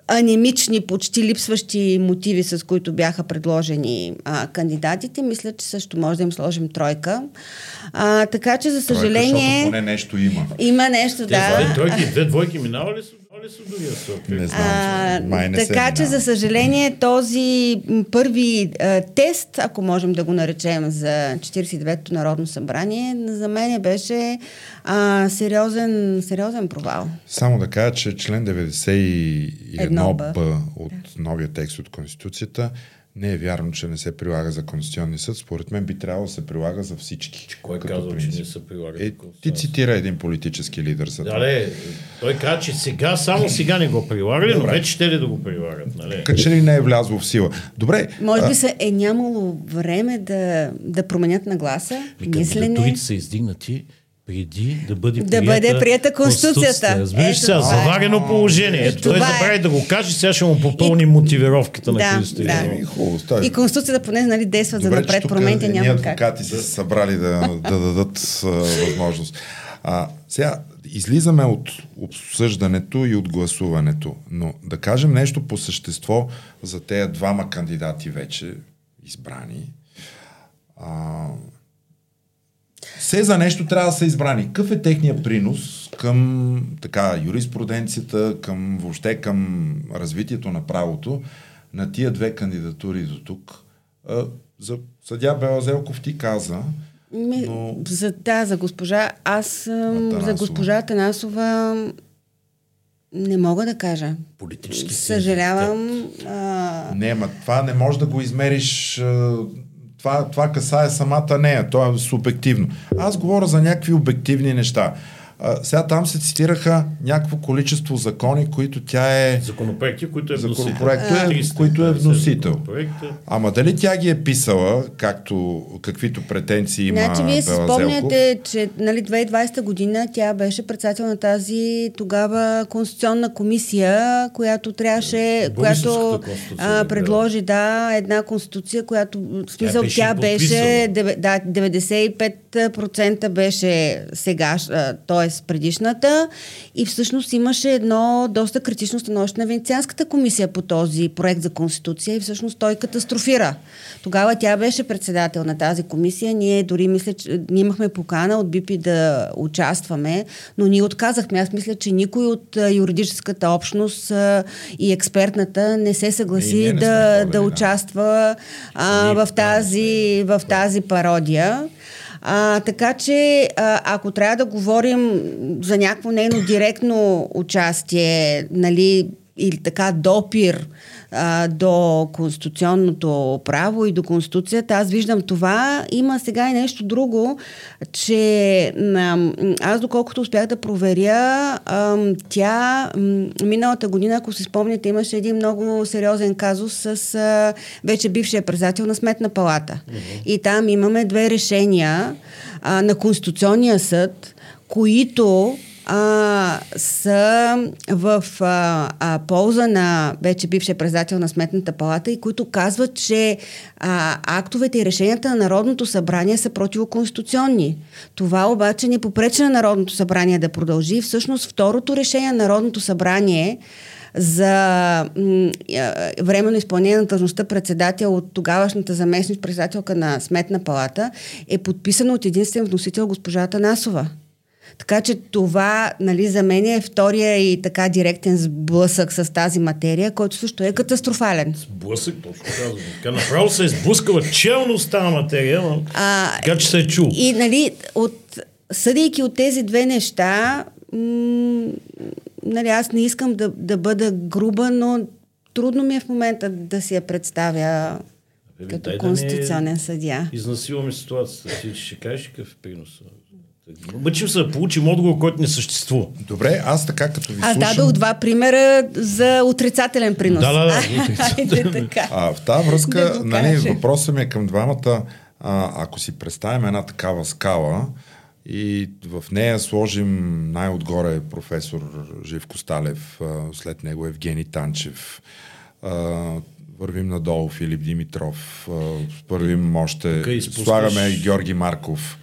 анемични, почти липсващи мотиви, с които бяха предложени а, кандидатите, мисля, че също може да им сложим тройка. А, така че, за съжаление... Тройка, поне нещо има. Има нещо, Те, да. Две, тройки, две двойки минава ли са? Не знам, а, май не така че, за съжаление, този първи а, тест, ако можем да го наречем за 49-то Народно събрание, за мен беше а, сериозен, сериозен провал. Само да кажа, че член 91Б от новия текст от Конституцията не е вярно, че не се прилага за Конституционния съд. Според мен би трябвало да се прилага за всички. Че кой казва, че не се прилага е, Ти цитира един политически лидер за това. Да, той каза, че сега, само сега не го прилагали, но вече ще ли да го прилагат. Нали? Като ли не е влязло в сила. Добре. Може би се е нямало време да, да променят нагласа, мислене. са издигнати преди да бъде да бъде прията Конституцията. Разбираш сега, заварено положение. Ето, той забрави да го каже, сега ще му попълни мотивировката на да, Христо. Да. Хубаво, и Конституцията поне нали, действа за напред, промените няма как. адвокати са събрали да, да дадат а, възможност. А, сега, излизаме от обсъждането и от гласуването, но да кажем нещо по същество за тези двама кандидати вече избрани. А, все за нещо трябва да са избрани. Какъв е техния принос към така, юриспруденцията, към въобще към развитието на правото на тия две кандидатури до тук? За съдя Белазелков ти каза, но... За, да, за госпожа, аз Атанасова. за госпожа Танасова не мога да кажа. Политически Съжалявам. А... Не, ма това не можеш да го измериш това, това касае самата нея, то е субективно. Аз говоря за някакви обективни неща. А, сега там се цитираха някакво количество закони, които тя е... Законопроекти, които е вносител. Законопроекти, е, които е вносител. Ама дали тя ги е писала, както, каквито претенции има Значи вие си спомняте, че нали, 2020 година тя беше председател на тази тогава конституционна комисия, която трябваше, която а, предложи да, една конституция, която в смисъл тя беше, тя беше да, 95% беше сега, т.е т.е. предишната. И всъщност имаше едно доста критично становище на Венецианската комисия по този проект за Конституция и всъщност той катастрофира. Тогава тя беше председател на тази комисия. Ние дори мисля, че ние имахме покана от БИПИ да участваме, но ние отказахме. Аз мисля, че никой от юридическата общност и експертната не се съгласи не, не да, да, да участва а, в, тази, в тази пародия. А, така че, а, ако трябва да говорим за някакво нейно директно участие, нали, или така допир а, до конституционното право и до конституцията. Аз виждам това. Има сега и нещо друго, че а, аз доколкото успях да проверя, а, тя миналата година, ако си спомняте, имаше един много сериозен казус с а, вече бившия председател на Сметна палата. Mm-hmm. И там имаме две решения а, на Конституционния съд, които а, са в а, а, полза на вече бившия председател на Сметната палата и които казват, че а, актовете и решенията на Народното събрание са противоконституционни. Това обаче не попреча на Народното събрание да продължи. Всъщност второто решение на Народното събрание за м- временно изпълнение на тъжността председател от тогавашната заместник председателка на Сметна палата е подписано от единствен вносител госпожа Танасова. Така че това, нали, за мен е втория и така директен сблъсък с тази материя, който също е катастрофален. Сблъсък, точно казвам. Така направо се е сблъскала челно с тази материя, но а, така че се е чул. И, нали, от, съдейки от тези две неща, м- нали, аз не искам да, да бъда груба, но трудно ми е в момента да си я представя Бе, като конституционен да съдия. Изнасилваме ситуацията. Ти ще кажеш какъв е принос? Мъчим се да получим отговор, който не съществува. Добре, аз така като ви Аз слушам... дадох два примера за отрицателен принос. Да, да, да. А, в тази връзка, да нали, въпросът ми е към двамата. А, ако си представим една такава скала и в нея сложим най-отгоре професор Живко Сталев, след него Евгений Танчев, вървим надолу Филип Димитров, вървим още, слагаме Георги Марков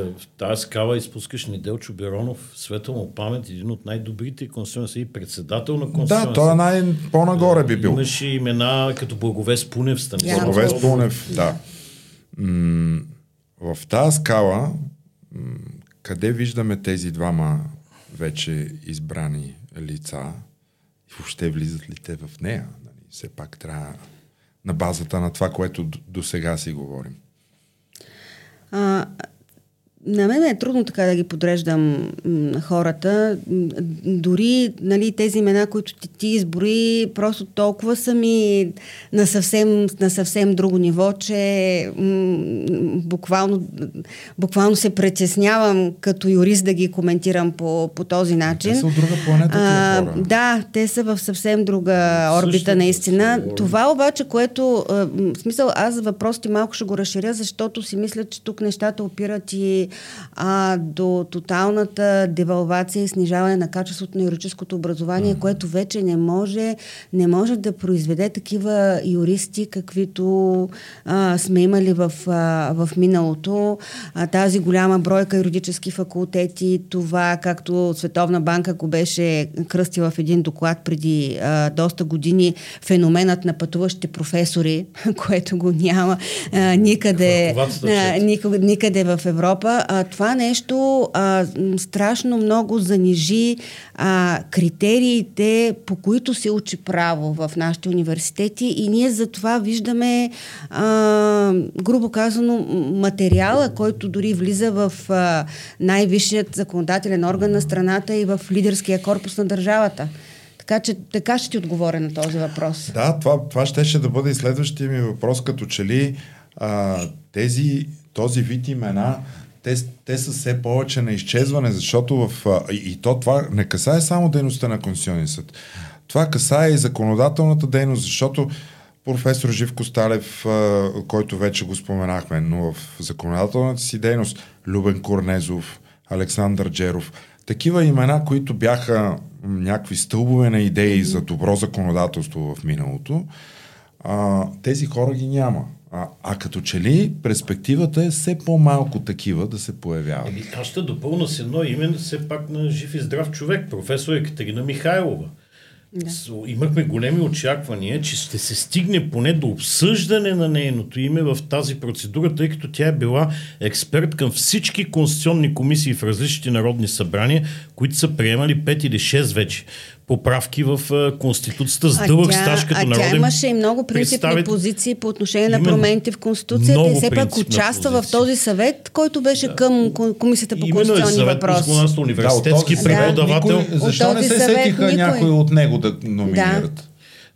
в тази скала изпускаш Неделчо Беронов, светъл му памет, един от най-добрите конституционни и председател на конституционни Да, той е най-по-нагоре би бил. Имаше имена като Благовест Пунев. Станислав. Благовест Пунев, да. М- в тази скала, м- къде виждаме тези двама вече избрани лица и въобще влизат ли те в нея? Нали? Все пак трябва на базата на това, което до сега си говорим. А, на мен е трудно така да ги подреждам на хората. Дори нали, тези имена, които ти, ти избори, просто толкова са ми на съвсем, на съвсем друго ниво, че м- буквално, буквално се притеснявам като юрист да ги коментирам по, по този начин. Те са от друга планета. А, да, те са в съвсем друга орбита, Също, наистина. Това обаче, което, в смисъл, аз въпросите малко ще го разширя, защото си мисля, че тук нещата опират и а, до тоталната девалвация и снижаване на качеството на юридическото образование, mm. което вече не може, не може да произведе такива юристи, каквито а, сме имали в, а, в миналото. А, тази голяма бройка юридически факултети, това както Световна банка го беше кръстила в един доклад преди а, доста години, феноменът на пътуващите професори, което го няма а, никъде, а, никъде, никъде в Европа. А, това нещо а, страшно много занижи а, критериите, по които се учи право в нашите университети и ние за това виждаме, а, грубо казано, материала, който дори влиза в най-висшият законодателен орган на страната и в лидерския корпус на държавата. Така че така ще ти отговоря на този въпрос. Да, това, това ще, ще да бъде и следващия ми въпрос, като че ли а, тези, този вид имена те, те са все повече на изчезване, защото в... И, и то това не касае само дейността на Конституционния съд. Това касае и законодателната дейност, защото професор Живко Сталев, който вече го споменахме, но в законодателната си дейност Любен Корнезов, Александър Джеров, такива имена, които бяха някакви стълбове на идеи за добро законодателство в миналото, тези хора ги няма. А, а като че ли перспективата е все по-малко такива да се появяват. Еми, аз ще допълна с едно име все пак на жив и здрав човек, професор Екатерина Михайлова. Да. Имахме големи очаквания, че ще се стигне поне до обсъждане на нейното име в тази процедура, тъй като тя е била експерт към всички конституционни комисии в различните народни събрания, които са приемали 5 или 6 вече поправки в Конституцията с дълъг стаж като народен тя имаше и много принципни позиции по отношение на промените в Конституцията и все пак участва позиция. в този съвет, който беше да. към Комисията по конституционни е въпроси. По университетски да, преподавател. Никой, защо не се сетиха някой от него да номинират? Да.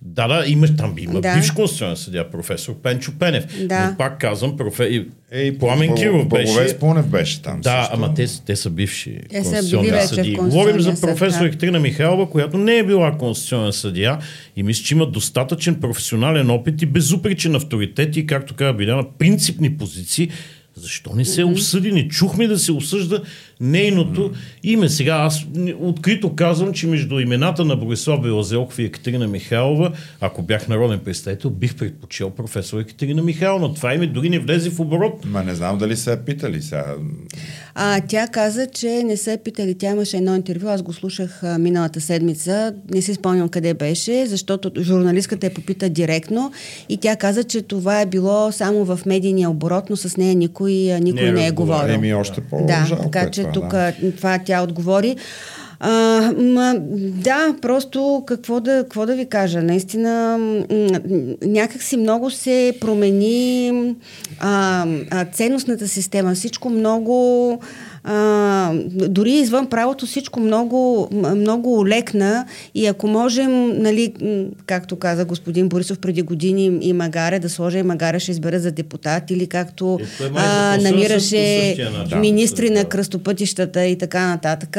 Да, да, има, там има да. бивш конституционен съдия, професор Пенчо Пенев. Да. Но пак казвам, профе... Ей, Пламен Киров беше. Пунев беше там. Да, също. ама те, те са бивши те конституционни са съдии. Говорим за професор да. Екатерина Михайлова, която не е била конституционен съдия и мисля, че има достатъчен професионален опит и безупречен авторитет и, както казва Биляна, принципни позиции, защо не се обсъди? Не чухме да се осъжда нейното име. Сега аз открито казвам, че между имената на Борислав Белазелков и Екатерина Михайлова, ако бях народен представител, бих предпочел професор Екатерина Михайлова. Това име дори не влезе в оборот. Ма не знам дали се е питали сега. А, тя каза, че не се е питали. Тя имаше едно интервю, аз го слушах а, миналата седмица. Не си спомням къде беше, защото журналистката е попита директно и тя каза, че това е било само в медийния оборот, но с нея никой, никой не, е не е говорил. Еми още по Да, така че тук да. това тя отговори. А, ма, да, просто какво да, какво да ви кажа? Наистина, някакси много се промени а, а, ценностната система. Всичко много а, дори извън правото всичко много, много лекна и ако можем, нали, както каза господин Борисов преди години и Магаре, да сложа и Магаре ще избере за депутат или както е, а, намираше министри да, на кръстопътищата и така нататък.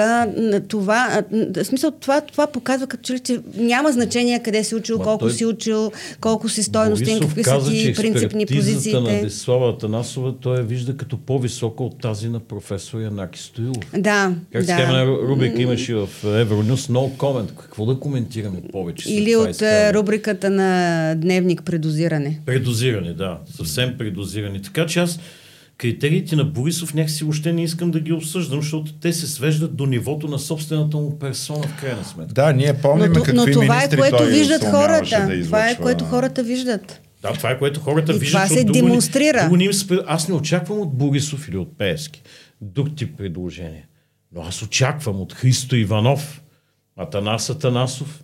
Това, в смисъл, това, това показва като че, че няма значение къде си учил, колко той... си учил, колко си стойностен, какви са ти принципни позициите. на Десслава Атанасова той я вижда като по-висока от тази на професор Янаки Стоилов. Да. Как да. се рубрика имаше в Евронюс No Comment. Какво да коментираме повече? Или от изказване? рубриката на Дневник Предозиране. Предозиране, да. Съвсем предозиране. Така че аз критериите на Борисов някакси въобще не искам да ги обсъждам, защото те се свеждат до нивото на собствената му персона в крайна сметка. Да, ние помним но, какви но това е което виждат хората. Да това е което хората виждат. Да, това е което хората и виждат. Това се демонстрира. Друго, друго Аз не очаквам от Борисов или от Пески друг тип предложение. Но аз очаквам от Христо Иванов, Атанас Атанасов,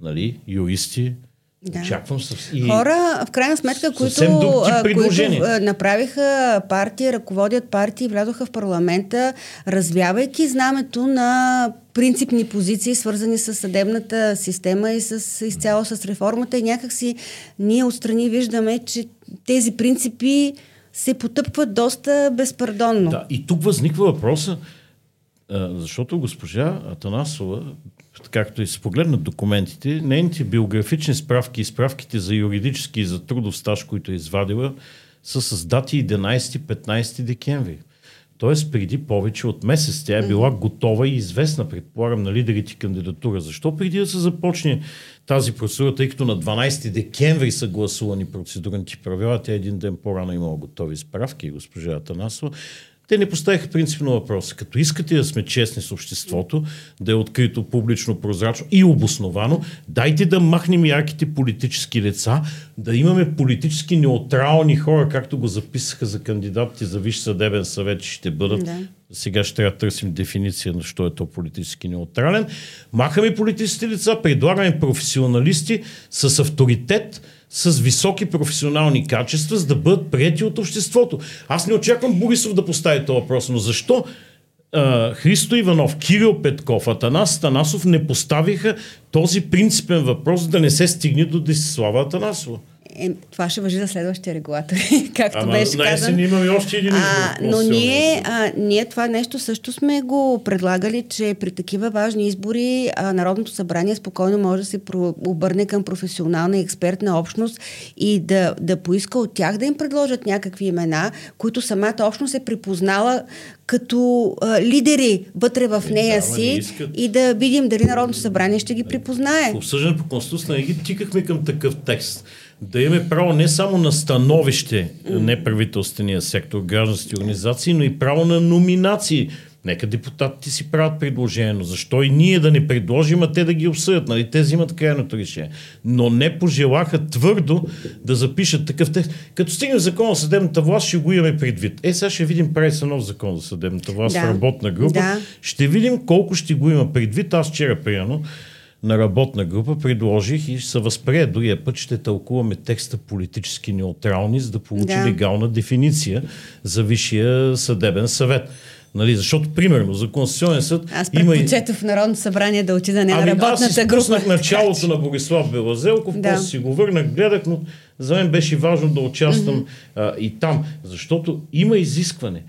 нали, юристи, да. Очаквам съвсем. И... Хора, в крайна сметка, които, които направиха партии, ръководят партии, влязоха в парламента, развявайки знамето на принципни позиции, свързани с съдебната система и с, изцяло с реформата. И някакси ние отстрани виждаме, че тези принципи се потъпват доста безпардонно. Да, и тук възниква въпроса, защото госпожа Атанасова, както и се погледнат документите, нейните биографични справки и справките за юридически и за трудов стаж, които е извадила, са с дати 11-15 декември. Тоест преди повече от месец тя е била готова и известна, предполагам, на лидерите кандидатура. Защо преди да се започне тази процедура, тъй като на 12 декември са гласувани процедурните правила, тя един ден по-рано имала готови справки, госпожа Атанасова, те не поставиха принципно въпроса. Като искате да сме честни с обществото, да е открито, публично, прозрачно и обосновано, дайте да махнем ярките политически лица, да имаме политически неутрални хора, както го записаха за кандидатите за Висш съдебен съвет, ще бъдат. Да. Сега ще трябва да търсим дефиниция на що е то политически неутрален. Махаме политическите лица, предлагаме професионалисти с авторитет, с високи професионални качества, за да бъдат прияти от обществото. Аз не очаквам Борисов да постави този въпрос, но защо Христо Иванов, Кирил Петков, Атанас Танасов не поставиха този принципен въпрос да не се стигне до Десислава Атанасова? Е, това ще въжи за следващия регулатор, както Ама, беше казано. имаме още един а, Но ние, а, ние това нещо също сме го предлагали, че при такива важни избори а, Народното събрание спокойно може да се про- обърне към професионална и експертна общност и да, да поиска от тях да им предложат някакви имена, които самата общност е припознала като а, лидери вътре в е, нея да, си и да видим дали Народното събрание ще ги припознае. Обсъждане по Конституция ги тикахме към такъв текст да имаме право не само на становище неправителствения сектор, граждански организации, но и право на номинации. Нека депутатите си правят предложение, но защо и ние да не предложим, а те да ги обсъдят? Нали? Те взимат крайното решение. Но не пожелаха твърдо да запишат такъв текст. Като стигнем закон за съдебната власт, ще го имаме предвид. Е, сега ще видим, прави се нов закон за съдебната власт да. в работна група. Да. Ще видим колко ще го има предвид. Аз вчера, примерно, на работна група предложих и се възприе другия път ще тълкуваме текста политически неутрални, за да получи да. легална дефиниция за Висшия съдебен съвет. Нали, защото, примерно, за Конституционен съд Аз има и... в Народното събрание да отида не ами, на работната аз група. началото на Борислав Белазелков, да. после си го върнах, гледах, но за мен беше важно да участвам mm-hmm. а, и там, защото има изискване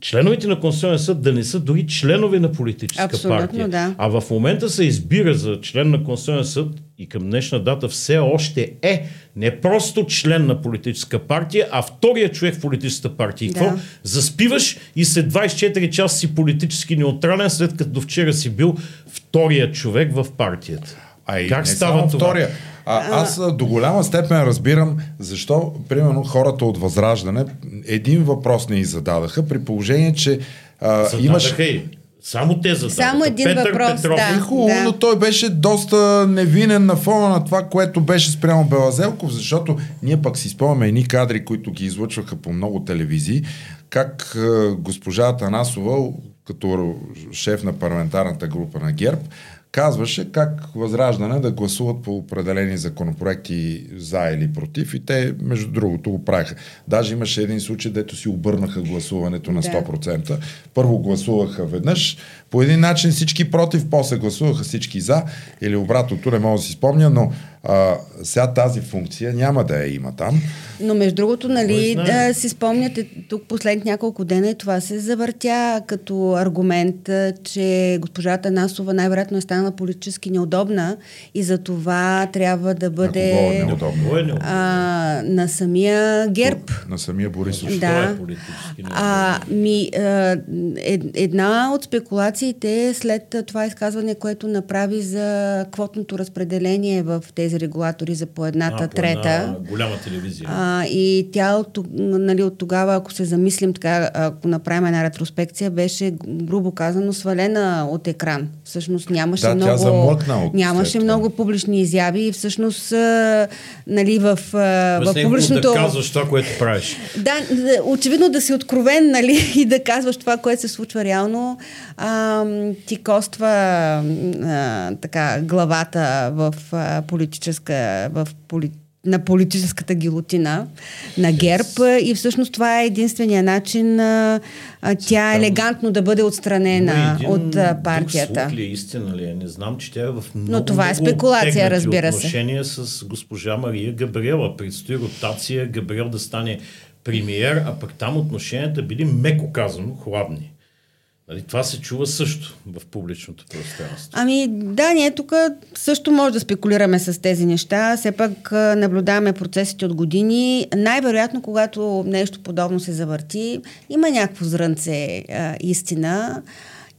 членовете на Конституционен съд да не са дори членове на политическа Абсолютно, партия. Да. А в момента се избира за член на Конституционен съд и към днешна дата все още е не просто член на политическа партия, а втория човек в политическата партия. И да. какво? Заспиваш и след 24 часа си политически неутрален, след като до вчера си бил втория човек в партията. А и как не става само това? втория. А, аз до голяма степен разбирам защо, примерно, хората от Възраждане един въпрос не и зададаха, при положение, че а, имаш... И. Само те зададаха. Само един Петър въпрос, Петров. да. Хубаво, да. но той беше доста невинен на фона на това, което беше спрямо Белазелков, защото ние пък си спомняме едни кадри, които ги излъчваха по много телевизии, как госпожа Танасова, като шеф на парламентарната група на ГЕРБ, казваше как Възраждане да гласуват по определени законопроекти за или против и те, между другото, го правиха. Даже имаше един случай, дето си обърнаха гласуването на 100%. Първо гласуваха веднъж, по един начин всички против, после гласуваха всички за или обратното, не мога да си спомня, но а, сега тази функция няма да я има там. Но между другото, нали, да си спомняте, тук последните няколко дена и това се завъртя като аргумент, че госпожата Насова най-вероятно е станала политически неудобна и за това трябва да бъде на, е неудобно? Е а, на самия ГЕРБ. На самия Борисов. Да. Е а, ми, а, една от спекулациите след това изказване, което направи за квотното разпределение в тези регулатори за по едната а, трета. По една голяма телевизия. А, и тя от, нали, от тогава, ако се замислим така, ако направим една ретроспекция, беше грубо казано свалена от екран. Всъщност нямаше да, много, от нямаше много публични изяви и всъщност а, нали, в, а, в публичното... да казваш това, което правиш. Да, очевидно да си откровен нали, и да казваш това, което се случва реално, а, ти коства а, така главата в а, политическа, в политическа на политическата гилотина на ГЕРБ и всъщност това е единствения начин а, тя елегантно да бъде отстранена от а, партията. Друг ли е истина ли е? Не знам, че тя е в много, Но това е спекулация, разбира се. отношения с госпожа Мария Габриела. Предстои ротация Габриел да стане премиер, а пък там отношенията били меко казано хладни. Нали, това се чува също в публичното пространство. Ами да, ние тук също може да спекулираме с тези неща. Все пак наблюдаваме процесите от години. Най-вероятно, когато нещо подобно се завърти, има някакво зрънце а, истина.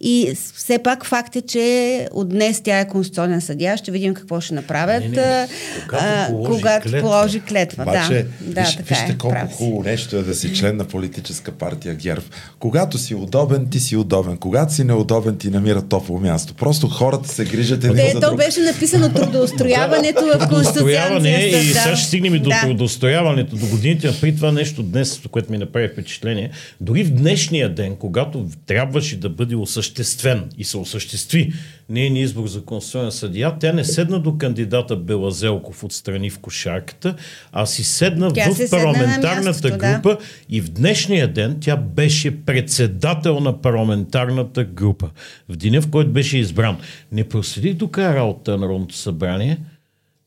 И все пак факт е, че от днес тя е конституционен съдия. Ще видим какво ще направят. Не, не, когато положи когато клетва. Положи клетва. Обаче, да, виж, така вижте е, колко хубаво нещо е да си член на политическа партия ГЕРБ. Когато си удобен, ти си удобен. Когато си неудобен, ти намира топло място. Просто хората се грижат един Те, за друг. То беше написано трудоустрояването в Конституцията. И сега ще стигнем и до да. трудоустрояването, до годините. При това нещо днес, което ми направи впечатление, дори в днешния ден, когато трябваше да бъде осъществено осъществен и се осъществи нейния избор за конституционен съдия, тя не седна до кандидата Белазелков отстрани в кошарката, а си седна тя в парламентарната мястото, група да. и в днешния ден тя беше председател на парламентарната група. В деня, в който беше избран. Не проследих до края работа на Народното събрание,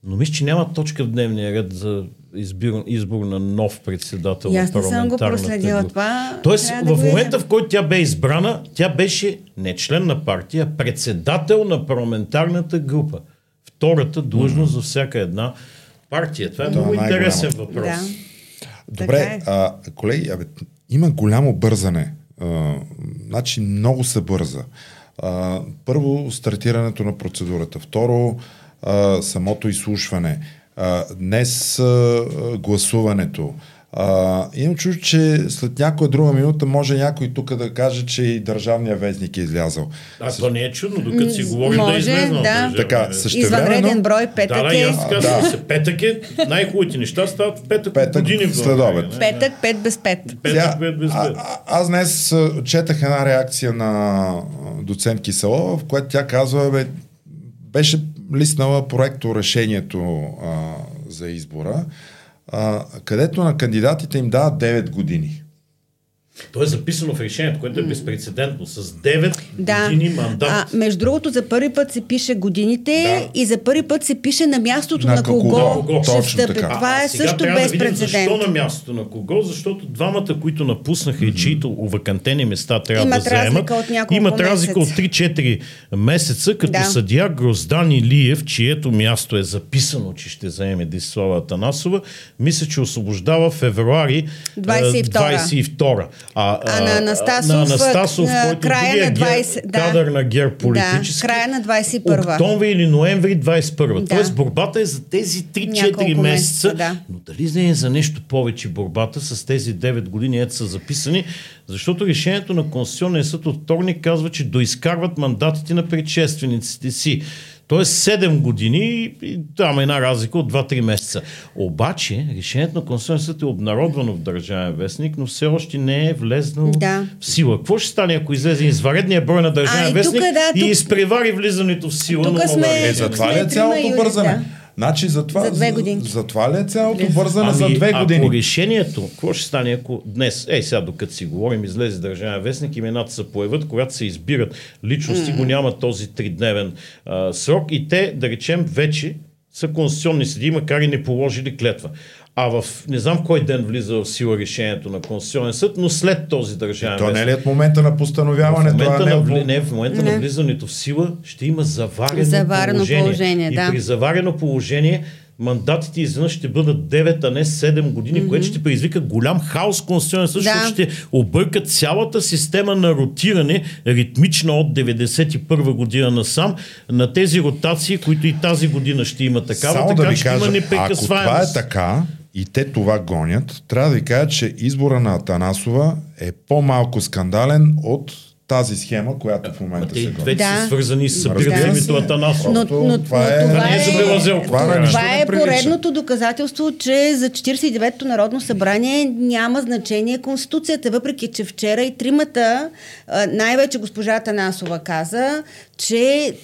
но мисля, че няма точка в дневния ред за избир, избор на нов председател на парламентарната съм го проследила това. Тоест, в да момента, в който тя бе избрана, тя беше не член на партия, а председател на парламентарната група. Втората длъжност mm-hmm. за всяка една партия. Това е Това много е интересен въпрос. Да. Добре, е. а, колеги, абе, има голямо бързане. А, значи много се бърза. А, първо, стартирането на процедурата. Второ, а, самото изслушване а, днес а, гласуването. А, имам чуш, че след някоя друга минута може някой тук да каже, че и държавния вестник е излязал. А то не е чудно, докато си говорим може, да е излезнал. Да. Така, Извънреден брой, петък да, да, е. аз казвам, да. се, петък е, най-хубавите неща стават в петък, петък години в след обед. Петък, пет без пет. Петък, пет без пет. А, аз днес четах една реакция на доцент Киселова, в която тя казва, бе, беше лиснала проекто решението а, за избора, а, където на кандидатите им дават 9 години. То е записано в решението, което е безпредседентно, с 9 да. години мандат. А, между другото, за първи път се пише годините да. и за първи път се пише на мястото на, на кого, на кого ще стъпи. Това е също безпредседентно. Защо на мястото на кого? Защото двамата, които напуснаха и чието увакантени места трябва имат да заемат, имат разлика от 3-4 месеца, като да. съдия Гроздан Илиев, чието място е записано, че ще заеме Дислава Атанасова, мисля, че освобождава февруари 22. 22. А, а, а на Анастасов, на Анастасов на, който края на 20, гер, да, кадър на гер политически. Да, края на 21 Октомври или ноември 21 да. Тоест борбата е за тези 3-4 месеца. Да. Но дали не е за нещо повече борбата с тези 9 години, ето са записани, защото решението на Конституционния съд от вторник казва, че доизкарват мандатите на предшествениците си. Тоест 7 години и там е една разлика от 2-3 месеца. Обаче решението на съд е обнародвано в Държавен вестник, но все още не е влезнало да. в сила. Какво ще стане, ако излезе изваредния брой на Държавен а, вестник тук, да, тук... и изпревари влизането в сила? Тук сме, е, затова е цялото бързане? Да. Значи за това, за две години. За, за това ли е цялото бързане ами, за две години? Ако решението, какво ще стане, ако днес, ей сега докато си говорим, излезе държавен вестник, имената се появят, когато се избират личности, mm. го няма този тридневен а, срок и те, да речем, вече са конституционни съди, макар и не положили клетва а в не знам кой ден влиза в сила решението на Конституционен съд, но след този държавен То не е ли от момента на постановяването? В момента, на, не, не, в момента не. на влизането в сила ще има заварено, заварено положение. положение да. И при заварено положение мандатите изведнъж ще бъдат 9, а не 7 години, mm-hmm. което ще предизвика голям хаос в Конституционен съд, да. ще объркат цялата система на ротиране, ритмична от 91 година насам, на тези ротации, които и тази година ще има такава, Само така да ви ще кажа, има Ако това е така, и те това гонят, трябва да ви кажа, че избора на Атанасова е по-малко скандален от тази схема, която в момента се гони. да. са свързани с събирането името Атанасов. Но, но, това, е, това, е, е, това, това е поредното доказателство, че за 49-то Народно събрание няма значение Конституцията, въпреки че вчера и тримата, най-вече госпожа Атанасова каза, че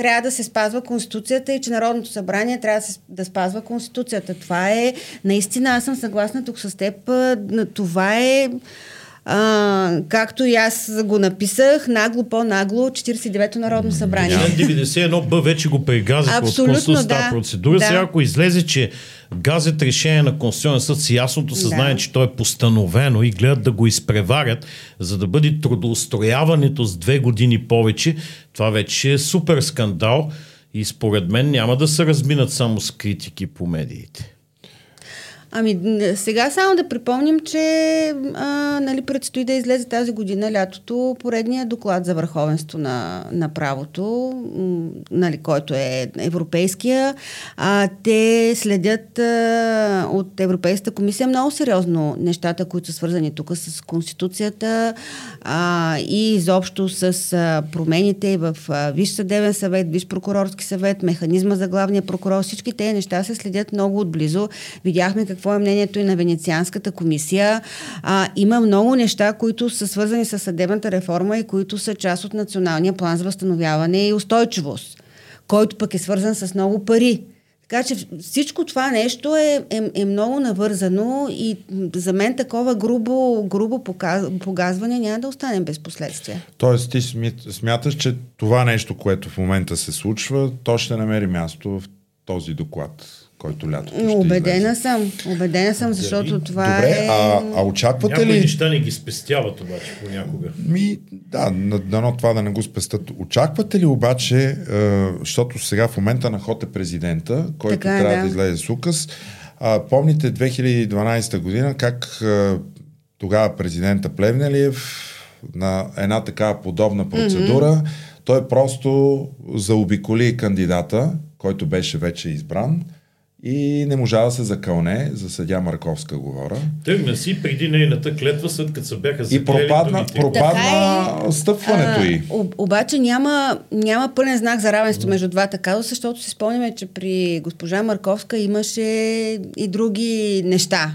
трябва да се спазва Конституцията и че Народното събрание трябва да, спазва Конституцията. Това е, наистина, аз съм съгласна тук с теб, това е а, както и аз го написах, нагло по-нагло, 49-то Народно събрание. Член 91 Б вече го прегазиха от Конституцията да, процедура. Да. Сега ако излезе, че газят решение на Конституционен съд с ясното съзнание, да. че то е постановено и гледат да го изпреварят, за да бъде трудоустрояването с две години повече, това вече е супер скандал и според мен няма да се разминат само с критики по медиите. Ами сега само да припомним, че а, нали, предстои да излезе тази година лятото поредния доклад за върховенство на, на правото, нали, който е европейския. А, те следят а, от Европейската комисия много сериозно нещата, които са свързани тук с Конституцията а, и изобщо с а, промените в а, Виш съдебен съвет, Виш прокурорски съвет, механизма за главния прокурор. Всички тези неща се следят много отблизо. Видяхме как какво е мнението и на Венецианската комисия. А, има много неща, които са свързани с съдебната реформа и които са част от Националния план за възстановяване и устойчивост, който пък е свързан с много пари. Така че всичко това нещо е, е, е много навързано и за мен такова грубо, грубо погазване няма да остане без последствия. Тоест ти смяташ, че това нещо, което в момента се случва, то ще намери място в този доклад? Който лято ще Убедена излезе. съм, убедена съм, защото Дали? това Добре, е... а, а очаквате Някои ли... Някои неща не ги спестяват обаче понякога. Ми, да, дано това да не го спестят. Очаквате ли обаче, е, защото сега в момента на ход е президента, който така, трябва да. да излезе с указ, а, помните 2012 година как е, тогава президента Плевнелиев на една такава подобна процедура, mm-hmm. той просто заобиколи кандидата, който беше вече избран, и не можа да се закълне, за съдя Марковска говоря. Тръгна си преди нейната клетва, след като се бяха И пропадна, пропадна е, стъпването й. Обаче няма, няма пълен знак за равенство между двата казуса, защото си спомняме, че при госпожа Марковска имаше и други неща.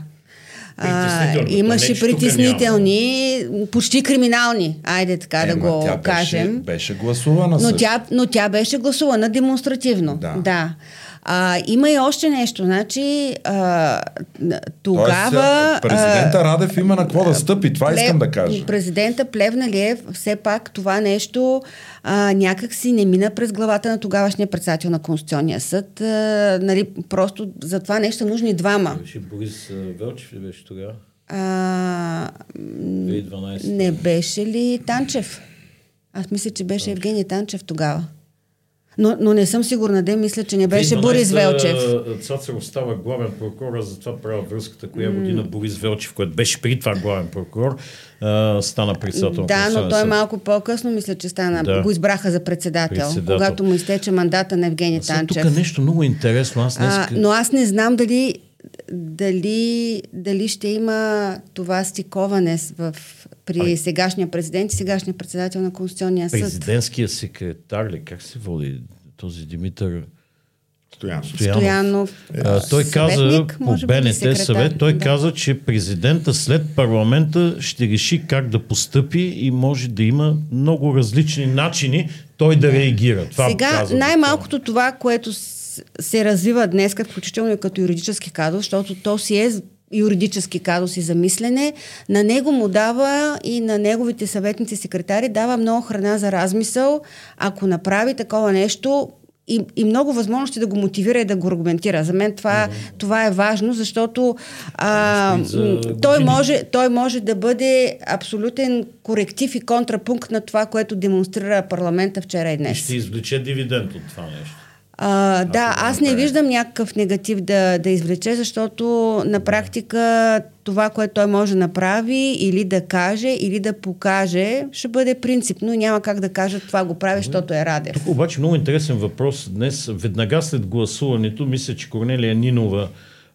А, имаше не, притеснителни, почти криминални, айде така е, да го тя кажем. Беше, беше гласувана. Но тя, но тя беше гласувана демонстративно. Да. да. А, има и още нещо. Значи, а, тогава... Тоест, президента Радев има на какво да стъпи. Това плев, искам да кажа. Президента Плевналиев, все пак това нещо а, някак си не мина през главата на тогавашния председател на Конституционния съд. А, нали, просто за това нещо нужни двама. Беше Борис Велчев ли беше тогава? А, 2012. Не беше ли Танчев? Аз мисля, че беше Евгений Танчев тогава. Но, но не съм сигурна, де мисля, че не беше Борис Велчев. Цацаров става главен прокурор, затова правя връзката, коя година Борис Велчев, който беше при това главен прокурор, а, стана председател. Да, но той малко по-късно мисля, че стана, да. го избраха за председател, председател, когато му изтече мандата на Евгений Танчев. Тук нещо много интересно. Аз днес... а, но аз не знам дали дали, дали ще има това стиковане в, при Ай. сегашния президент и сегашния председател на Конституционния съд. Президентския секретар ли? Как се води този Димитър Стоянов. Стоянов. Стоянов. А, той каза по БНТ съвет, той да. каза, че президента след парламента ще реши как да постъпи и може да има много различни начини той да реагира. Това Сега най-малкото това, което се развива днес, включително и като юридически казус, защото то си е юридически казус и замислене, на него му дава и на неговите съветници секретари дава много храна за размисъл, ако направи такова нещо, и, и много възможности да го мотивира и да го аргументира. За мен това, mm-hmm. това е важно, защото а, той, може, той може да бъде абсолютен коректив и контрапункт на това, което демонстрира парламента вчера и днес. И ще извлече дивиденд от това нещо. А, да, аз не виждам някакъв негатив да, да извлече, защото на практика това, което той може да направи или да каже, или да покаже, ще бъде принципно и няма как да каже това го прави, защото е Радев. Тук обаче много интересен въпрос днес. Веднага след гласуването, мисля, че Корнелия Нинова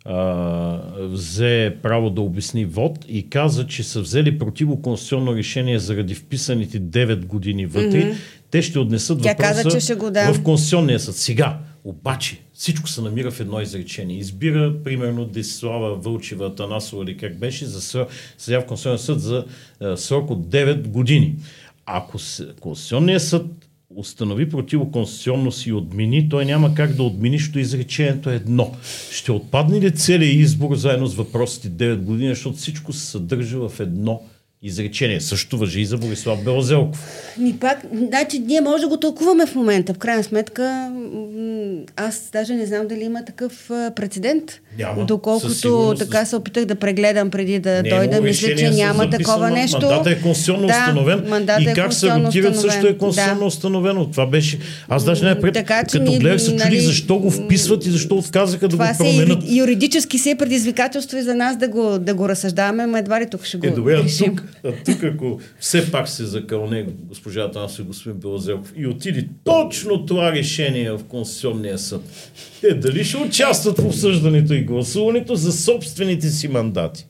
а, взе право да обясни вод и каза, че са взели противоконституционно решение заради вписаните 9 години вътре. Mm-hmm. Те ще отнесат Тя въпроса каза, че ще го в Конституционния съд. Сега, обаче, всичко се намира в едно изречение. Избира, примерно, Десислава Вълчева Танасова или как беше, за съдя в Конституционния съд за а, срок от 9 години. Ако Конституционният съд установи противоконституционност и отмени, той няма как да отмени, защото изречението е едно. Ще отпадне ли целият избор заедно с въпросите 9 години, защото всичко се съдържа в едно изречение. Също въжи и за Борислав Белозелков. Ми пак, значи ние може да го тълкуваме в момента. В крайна сметка, аз даже не знам дали има такъв прецедент. Няма. Доколкото така се опитах да прегледам преди да не е дойда, мисля, че няма такова нещо. Мандата е конституционно да, установен и е как се ротират също е конституционно да. установено. Това беше... Аз даже не пред... така, че като гледах се чудих нали, защо го вписват и защо отказаха да го променят. Юридически се е предизвикателство и за нас да го, да го разсъждаваме, но едва ли тук ще го е, добре, тук, а тук, ако все пак се закълне госпожа Танасо и господин Белазелков и отиде точно това решение в Конституционния съд, те дали ще участват в обсъждането и гласуването за собствените си мандати?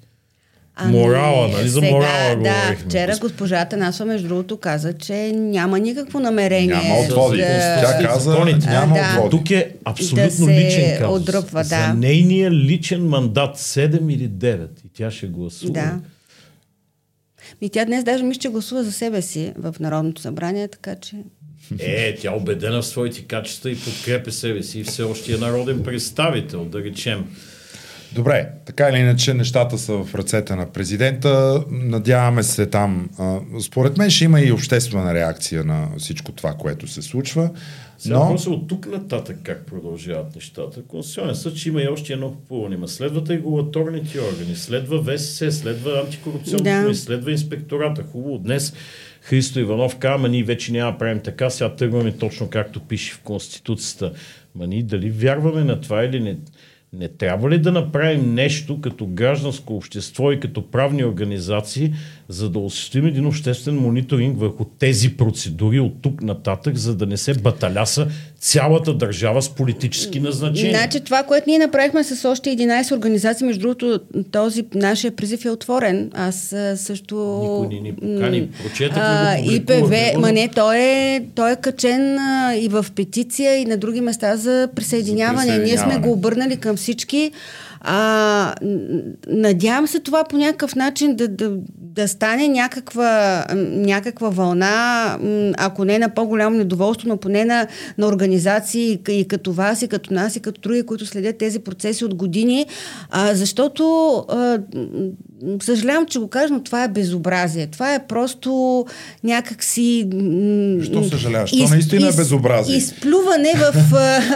Ами, морала, нали? За сега, морала да, говорихме. вчера госпожата Насва, между другото, каза, че няма никакво намерение. Няма отводи. Да, Тя каза, няма да, отводи. Тук е абсолютно да личен казус. Отдръпва, да. За нейния личен мандат 7 или 9 и тя ще гласува. Да. И тя днес даже мисля, че гласува за себе си в Народното събрание, така че... Е, тя убедена в своите качества и подкрепя себе си и все още е народен представител, да речем. Добре, така или иначе нещата са в ръцете на президента. Надяваме се там. Според мен ще има и обществена реакция на всичко това, което се случва. Сега но... просто от тук нататък как продължават нещата. Конституционен съд ще има и още едно попълване. Ма следват регулаторните органи, следва ВСС, следва антикорупционната да. следва инспектората. Хубаво, днес Христо Иванов казва, ние вече няма правим така, сега тръгваме точно както пише в Конституцията. Ма ние дали вярваме на това или не? Не трябва ли да направим нещо като гражданско общество и като правни организации, за да осъществим един обществен мониторинг върху тези процедури от тук нататък, за да не се баталяса цялата държава с политически назначения. Значи това, което ние направихме с още 11 организации, между другото, този нашия призив е отворен. Аз също... Никой ни ни покани. Прочетах го ИПВ, ма не, той е, той е качен а, и в петиция и на други места за присъединяване. За присъединяване. Ние сме го обърнали към всички. А, надявам се това по някакъв начин да, да, да стане някаква, някаква вълна, ако не на по-голямо недоволство, но поне на, на организации и като вас, и като нас, и като други, които следят тези процеси от години, а, защото а, съжалявам, че го кажа, но това е безобразие. Това е просто някакси... Що съжаляваш? Из, наистина из, е безобразие. Изплюване в,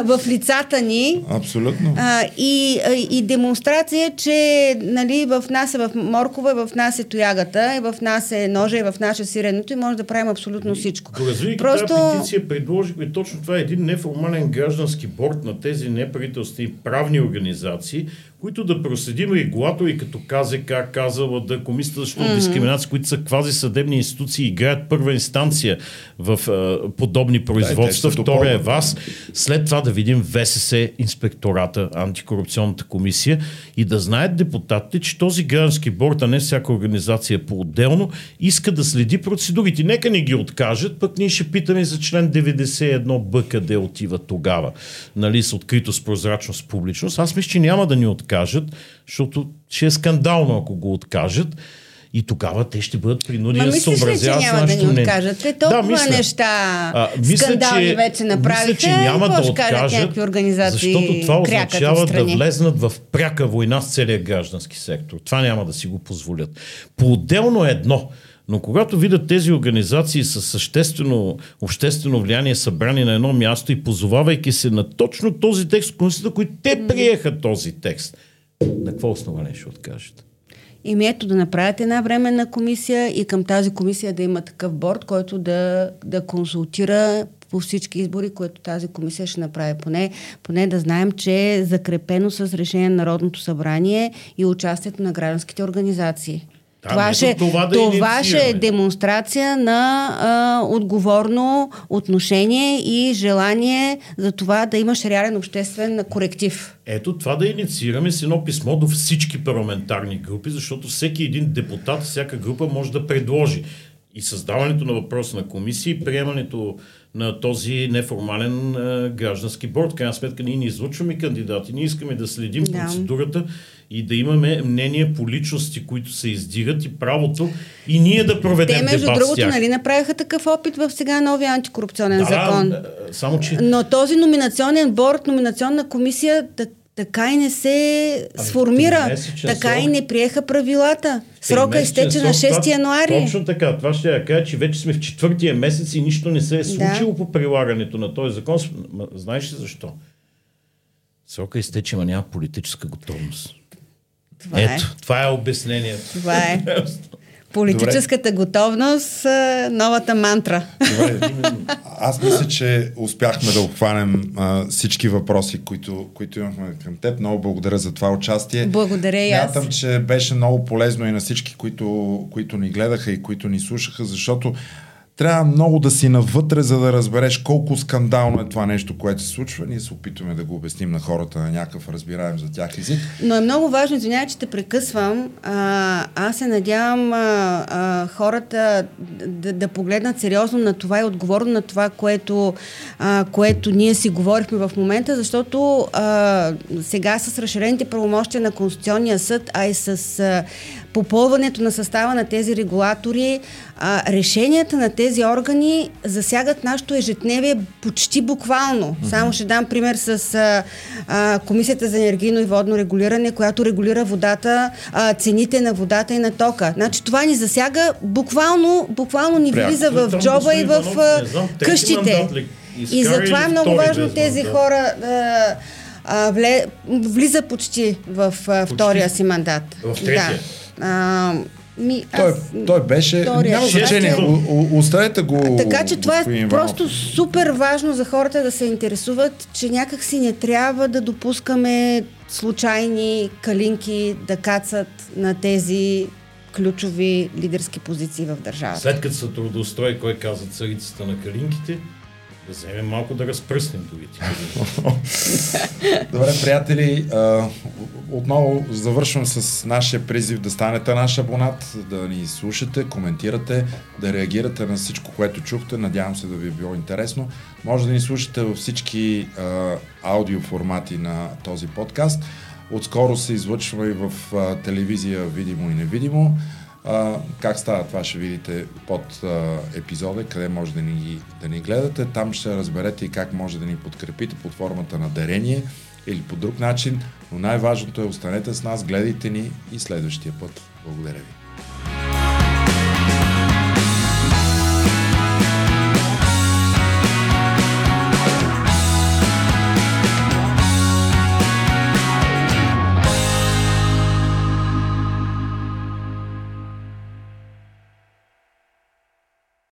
в лицата ни. Абсолютно. А, и, и демонстрация, че нали, в нас е в моркова, в нас е тоягата, и в нас е ножа, и в нас е сиренето и може да правим абсолютно всичко. Доразвийки Просто... тази петиция, предложихме точно това е един неформален граждански борт на тези неправителствени правни организации, които да проследим регулатори като КЗК, казала да Комисията за mm-hmm. дискриминация, които са квази съдебни институции, играят първа инстанция в а, подобни производства. Да, Втория е вас. След това да видим ВСС, инспектората, антикорупционната комисия и да знаят депутатите, че този граждански борт, а не всяка организация по-отделно, иска да следи процедурите. Нека ни ги откажат, пък ние ще питаме за член 91 Б, къде отива тогава. Нали, с откритост, прозрачност, публичност. Аз мисля, че няма да ни откажат откажат, защото ще е скандално, ако го откажат. И тогава те ще бъдат принудени да съобразяват с нашето да ни откажат? Те толкова да, мисля, неща а, мисля, скандални че, вече направиха. Мисля, че няма да откажат, защото това означава да влезнат в пряка война с целия граждански сектор. Това няма да си го позволят. По-отделно е едно – но когато видят тези организации с съществено обществено влияние събрани на едно място и позовавайки се на точно този текст в Конституцията, които те приеха този текст, на какво основание ще откажат? Ими ето да направят една временна комисия и към тази комисия да има такъв борт, който да, да консултира по всички избори, които тази комисия ще направи. Поне, поне да знаем, че е закрепено с решение на Народното събрание и участието на гражданските организации. Да, това ще, това, да това ще е демонстрация на а, отговорно отношение и желание за това да имаш реален обществен коректив. Ето това да инициираме с едно писмо до всички парламентарни групи, защото всеки един депутат, всяка група може да предложи и създаването на въпроса на комисии, и приемането на този неформален а, граждански борт. Крайна сметка ние не излучваме кандидати, ние искаме да следим да. процедурата и да имаме мнение по личности, които се издигат и правото и ние да проведем Те, между дебат другото, нали направиха такъв опит в сега новия антикорупционен да, закон. Да, само, че... Но този номинационен борт, номинационна комисия, така и не се ами, сформира, така срок. и не приеха правилата. Срока изтече на 6 януари. Точно така. Това ще я кажа, че вече сме в четвъртия месец и нищо не се е случило да. по прилагането на този закон. Знаеш ли защо? Срока изтече, но няма политическа готовност. Това е. Ето, е. това е обяснението. Това е. Политическата Добре. готовност, новата мантра. Добре. Аз мисля, че успяхме да обхванем а, всички въпроси, които, които имахме към теб. Много благодаря за това участие. Благодаря и аз. Мятам, че беше много полезно и на всички, които, които ни гледаха и които ни слушаха, защото трябва много да си навътре, за да разбереш колко скандално е това нещо, което се случва. Ние се опитваме да го обясним на хората на някакъв разбираем за тях език. Но е много важно, извинявай, че те прекъсвам. А, аз се надявам а, а, хората да, да погледнат сериозно на това и отговорно на това, което, а, което ние си говорихме в момента, защото а, сега с разширените правомощия на Конституционния съд, а и с а, попълването на състава на тези регулатори, а, решенията на тези органи засягат нашето ежедневие почти буквално. Mm-hmm. Само ще дам пример с а, а, Комисията за енергийно и водно регулиране, която регулира водата, а, цените на водата и на тока. Значи това ни засяга буквално, буквално ни влиза в джоба и в а, къщите. И затова е много важно тези да. хора а, а, вле, влиза почти в а, втория си мандат. В третия. Да. А, ми, той, аз... той беше. Няма значение. Оставете го. Така че това е просто супер важно за хората да се интересуват, че някак си не трябва да допускаме случайни калинки да кацат на тези ключови лидерски позиции в държавата. След като са трудоустрой, кой каза царицата на калинките? Да вземем малко да разпръснем другите. Добре, приятели, отново завършвам с нашия призив да станете наш абонат, да ни слушате, коментирате, да реагирате на всичко, което чухте. Надявам се да ви е било интересно. Може да ни слушате във всички аудиоформати на този подкаст. Отскоро се излъчва и в телевизия видимо и невидимо. А, как става това ще видите под а, епизода, къде може да ни, да ни гледате. Там ще разберете и как може да ни подкрепите под формата на дарение или по друг начин. Но най-важното е останете с нас, гледайте ни и следващия път. Благодаря ви.